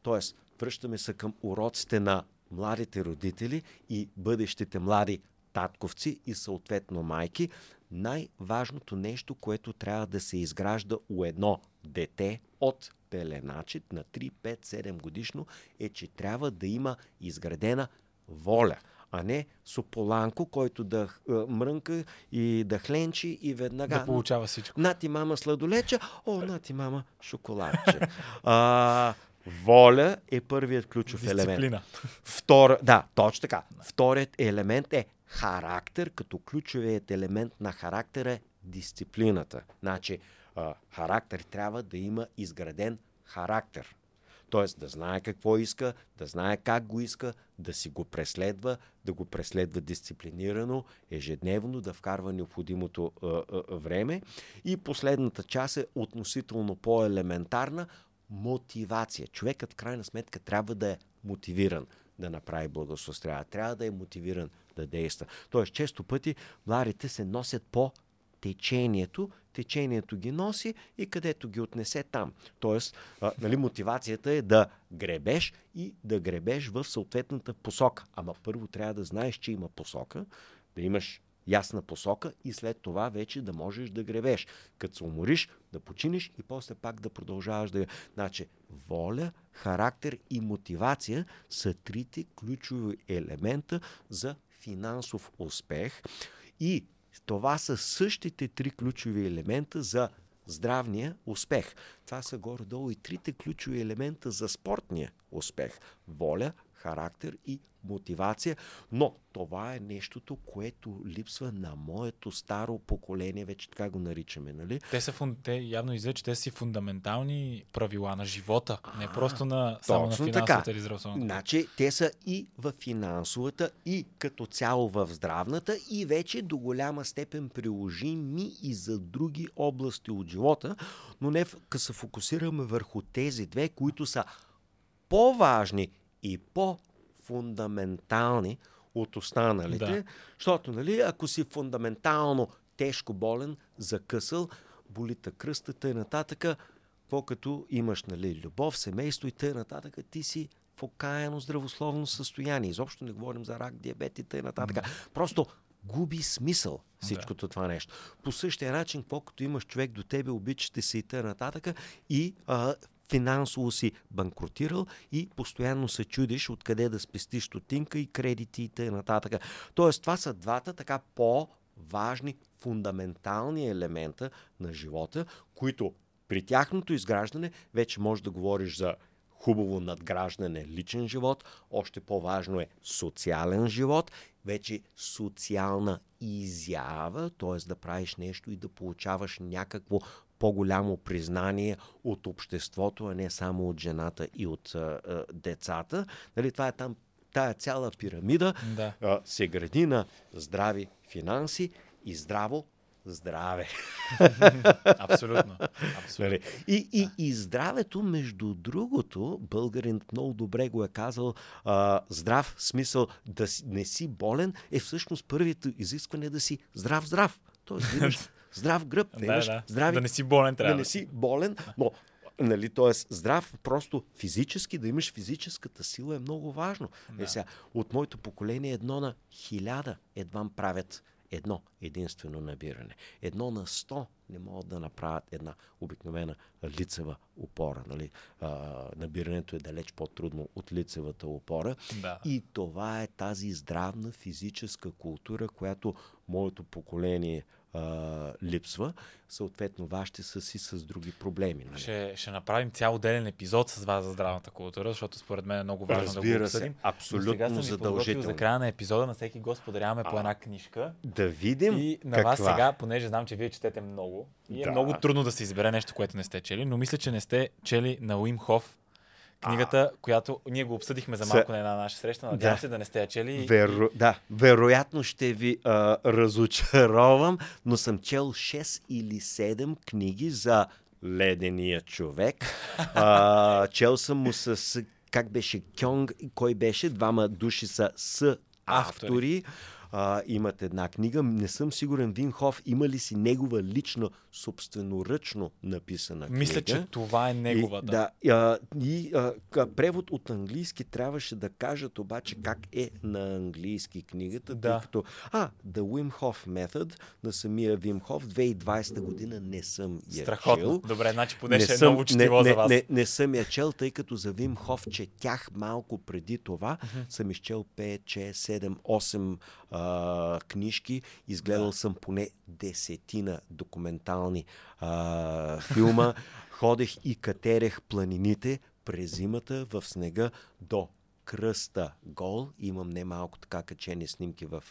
Тоест, връщаме се към уроците на младите родители и бъдещите млади татковци и съответно майки. Най-важното нещо, което трябва да се изгражда у едно дете от пеленачит на 3, 5, 7 годишно е, че трябва да има изградена воля а не сополанко, който да е, мрънка и да хленчи и веднага... Да получава всичко. На ти мама сладолеча, о, на ти мама шоколадче. а, воля е първият ключов елемент. Дисциплина. Втор... Да, точно така. Вторият елемент е характер, като ключовият елемент на характера е дисциплината. Значи, а, характер трябва да има изграден характер. Тоест да знае какво иска, да знае как го иска, да си го преследва, да го преследва дисциплинирано, ежедневно, да вкарва необходимото а, а, време. И последната част е относително по-елементарна мотивация. Човекът в крайна сметка трябва да е мотивиран да направи благосостояние. Трябва да е мотивиран да действа. Тоест, често пъти младите се носят по течението, течението ги носи и където ги отнесе там. Тоест, а, нали, мотивацията е да гребеш и да гребеш в съответната посока. Ама първо трябва да знаеш, че има посока, да имаш ясна посока и след това вече да можеш да гребеш. Като се умориш, да починиш и после пак да продължаваш да... Значи, воля, характер и мотивация са трите ключови елемента за финансов успех. И това са същите три ключови елемента за здравния успех. Това са горе-долу и трите ключови елемента за спортния успех. Воля, характер и мотивация. Но това е нещото, което липсва на моето старо поколение, вече така го наричаме, нали? Те са фун... те явно излезе, че те си фундаментални правила на живота, не А, просто на само на финансовата така. или здравословната. Значи, те са и в финансовата, и като цяло в здравната, и вече до голяма степен приложими и за други области от живота, но не като се фокусираме върху тези две, които са по-важни и по-фундаментални от останалите, Да. защото, нали, ако си фундаментално тежко болен, закъсал, болита кръста, тъй нататък, какво като имаш, нали, любов, семейство и тъй нататък, ти си в окаяно здравословно състояние. Изобщо не говорим за рак, диабет и тъй нататък. Просто губи смисъл всичкото това нещо. По същия начин, колкото имаш човек до тебе, обичате се и т.н. и а, финансово си банкротирал и постоянно се чудиш откъде да спестиш стотинка и кредити и т.н. Тоест, това са двата така по-важни, фундаментални елемента на живота, които при тяхното изграждане вече можеш да говориш за хубаво надграждане личен живот, още по-важно е социален живот, вече социална изява, т.е. да правиш нещо и да получаваш някакво по-голямо признание от обществото, а не само от жената и от а, а, децата. Нали, това е там тая цяла пирамида Да. а, се гради на здрави финанси и здраво здраве. Абсолютно. Абсолютно. Нали? И, и, и здравето, между другото, българин много добре го е казал, а, здрав, смисъл да не си болен, е всъщност първият изискване да си здрав-здрав. Тоест да имаш здрав гръб, да, имаш да. здрави Да не си болен трябва. да не си болен, но нали, т.е. здрав, просто физически, да имаш физическата сила е много важно. Да. Е, сега, от моето поколение едно на хиляда едвам правят едно единствено набиране. Едно на сто не могат да направят една обикновена лицева опора. Нали? А, набирането е далеч по-трудно от лицевата опора. Да. И това е тази здравна физическа култура, която моето поколение а, липсва. Съответно, вашите са си с други проблеми. Нали? Ще, ще направим цял отделен епизод с вас за здравната култура, защото според мен е много важно да го Разбира се, обсъдим. абсолютно Но сега съм задължително. За края на епизода на всеки гост подаряваме по една книжка. Да видим И на каква. вас сега, понеже знам, че вие четете много, и е Да. много трудно да се избере нещо, което не сте чели, но мисля, че не сте чели на Уим Хоф книгата, която ние го обсъдихме за малко на една наша среща. Надявам Да. се да не сте я чели. и- Веро... Да, вероятно ще ви а, разочаровам, но съм чел 6 или 7 книги за ледения човек. А, чел съм му с, как беше, Кьонг, кой беше, двама души са с Автори. автори. А, имат една книга. Не съм сигурен Винхоф има ли си негова лично, собственоръчно написана книга. Мисля, че това е неговата. И, да, а, и а, превод от английски трябваше да кажат обаче как е на английски книгата, Да. тъй като а, The Wim Hof Method на самия Wim Hof 2020 година не съм я Страхотно. чел. Добре, значи поне ще е много не, не, за вас. Не, не съм я чел, тъй като за Вим Хоф четях малко преди това. Съм изчел 5, 6, 7, 8 а, книжки. Изгледал Да. съм поне десетина документални а, филма. Ходех и катерех планините през зимата в снега до кръста гол. Имам немалко така качени снимки в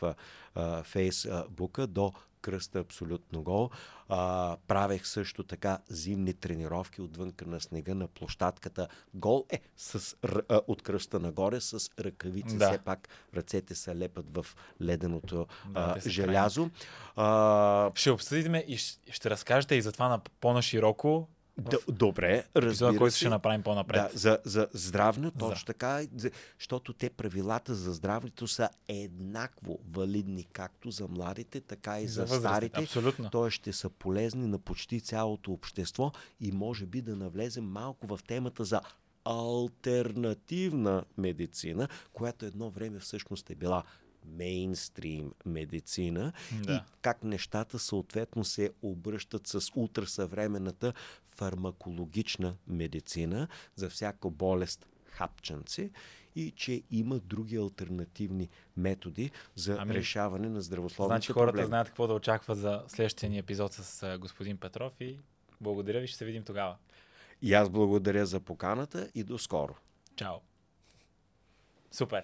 а, Фейсбука до кръста абсолютно гол. А, правех също така зимни тренировки отвънка на снега на площадката гол е с, а, от кръста нагоре с ръкавици. Да. Все пак ръцете се лепат в леденото Да, а, желязо. А, Ще обсъдим и ще, ще разкажете и за това на по-нашироко д- добре, разбира който се. ще направим по-напред. Да, за, за здравно, За. точно така, за- защото те правилата за здравето са еднакво валидни както за младите, така и за, възрастните. старите. Абсолютно. Той ще са полезни на почти цялото общество и може би да навлезем малко в темата за альтернативна медицина, която едно време всъщност е била мейнстрим медицина Да. и как нещата съответно се обръщат с ултрасъвременната фармакологична медицина за всяка болест хапченци и че има други альтернативни методи за Ами, решаване на здравословните Значи хората проблеми. знаят какво да очаква за следващия ни епизод с господин Петров и благодаря ви, ще се видим тогава. И аз благодаря за поканата и до скоро. Чао! Супер!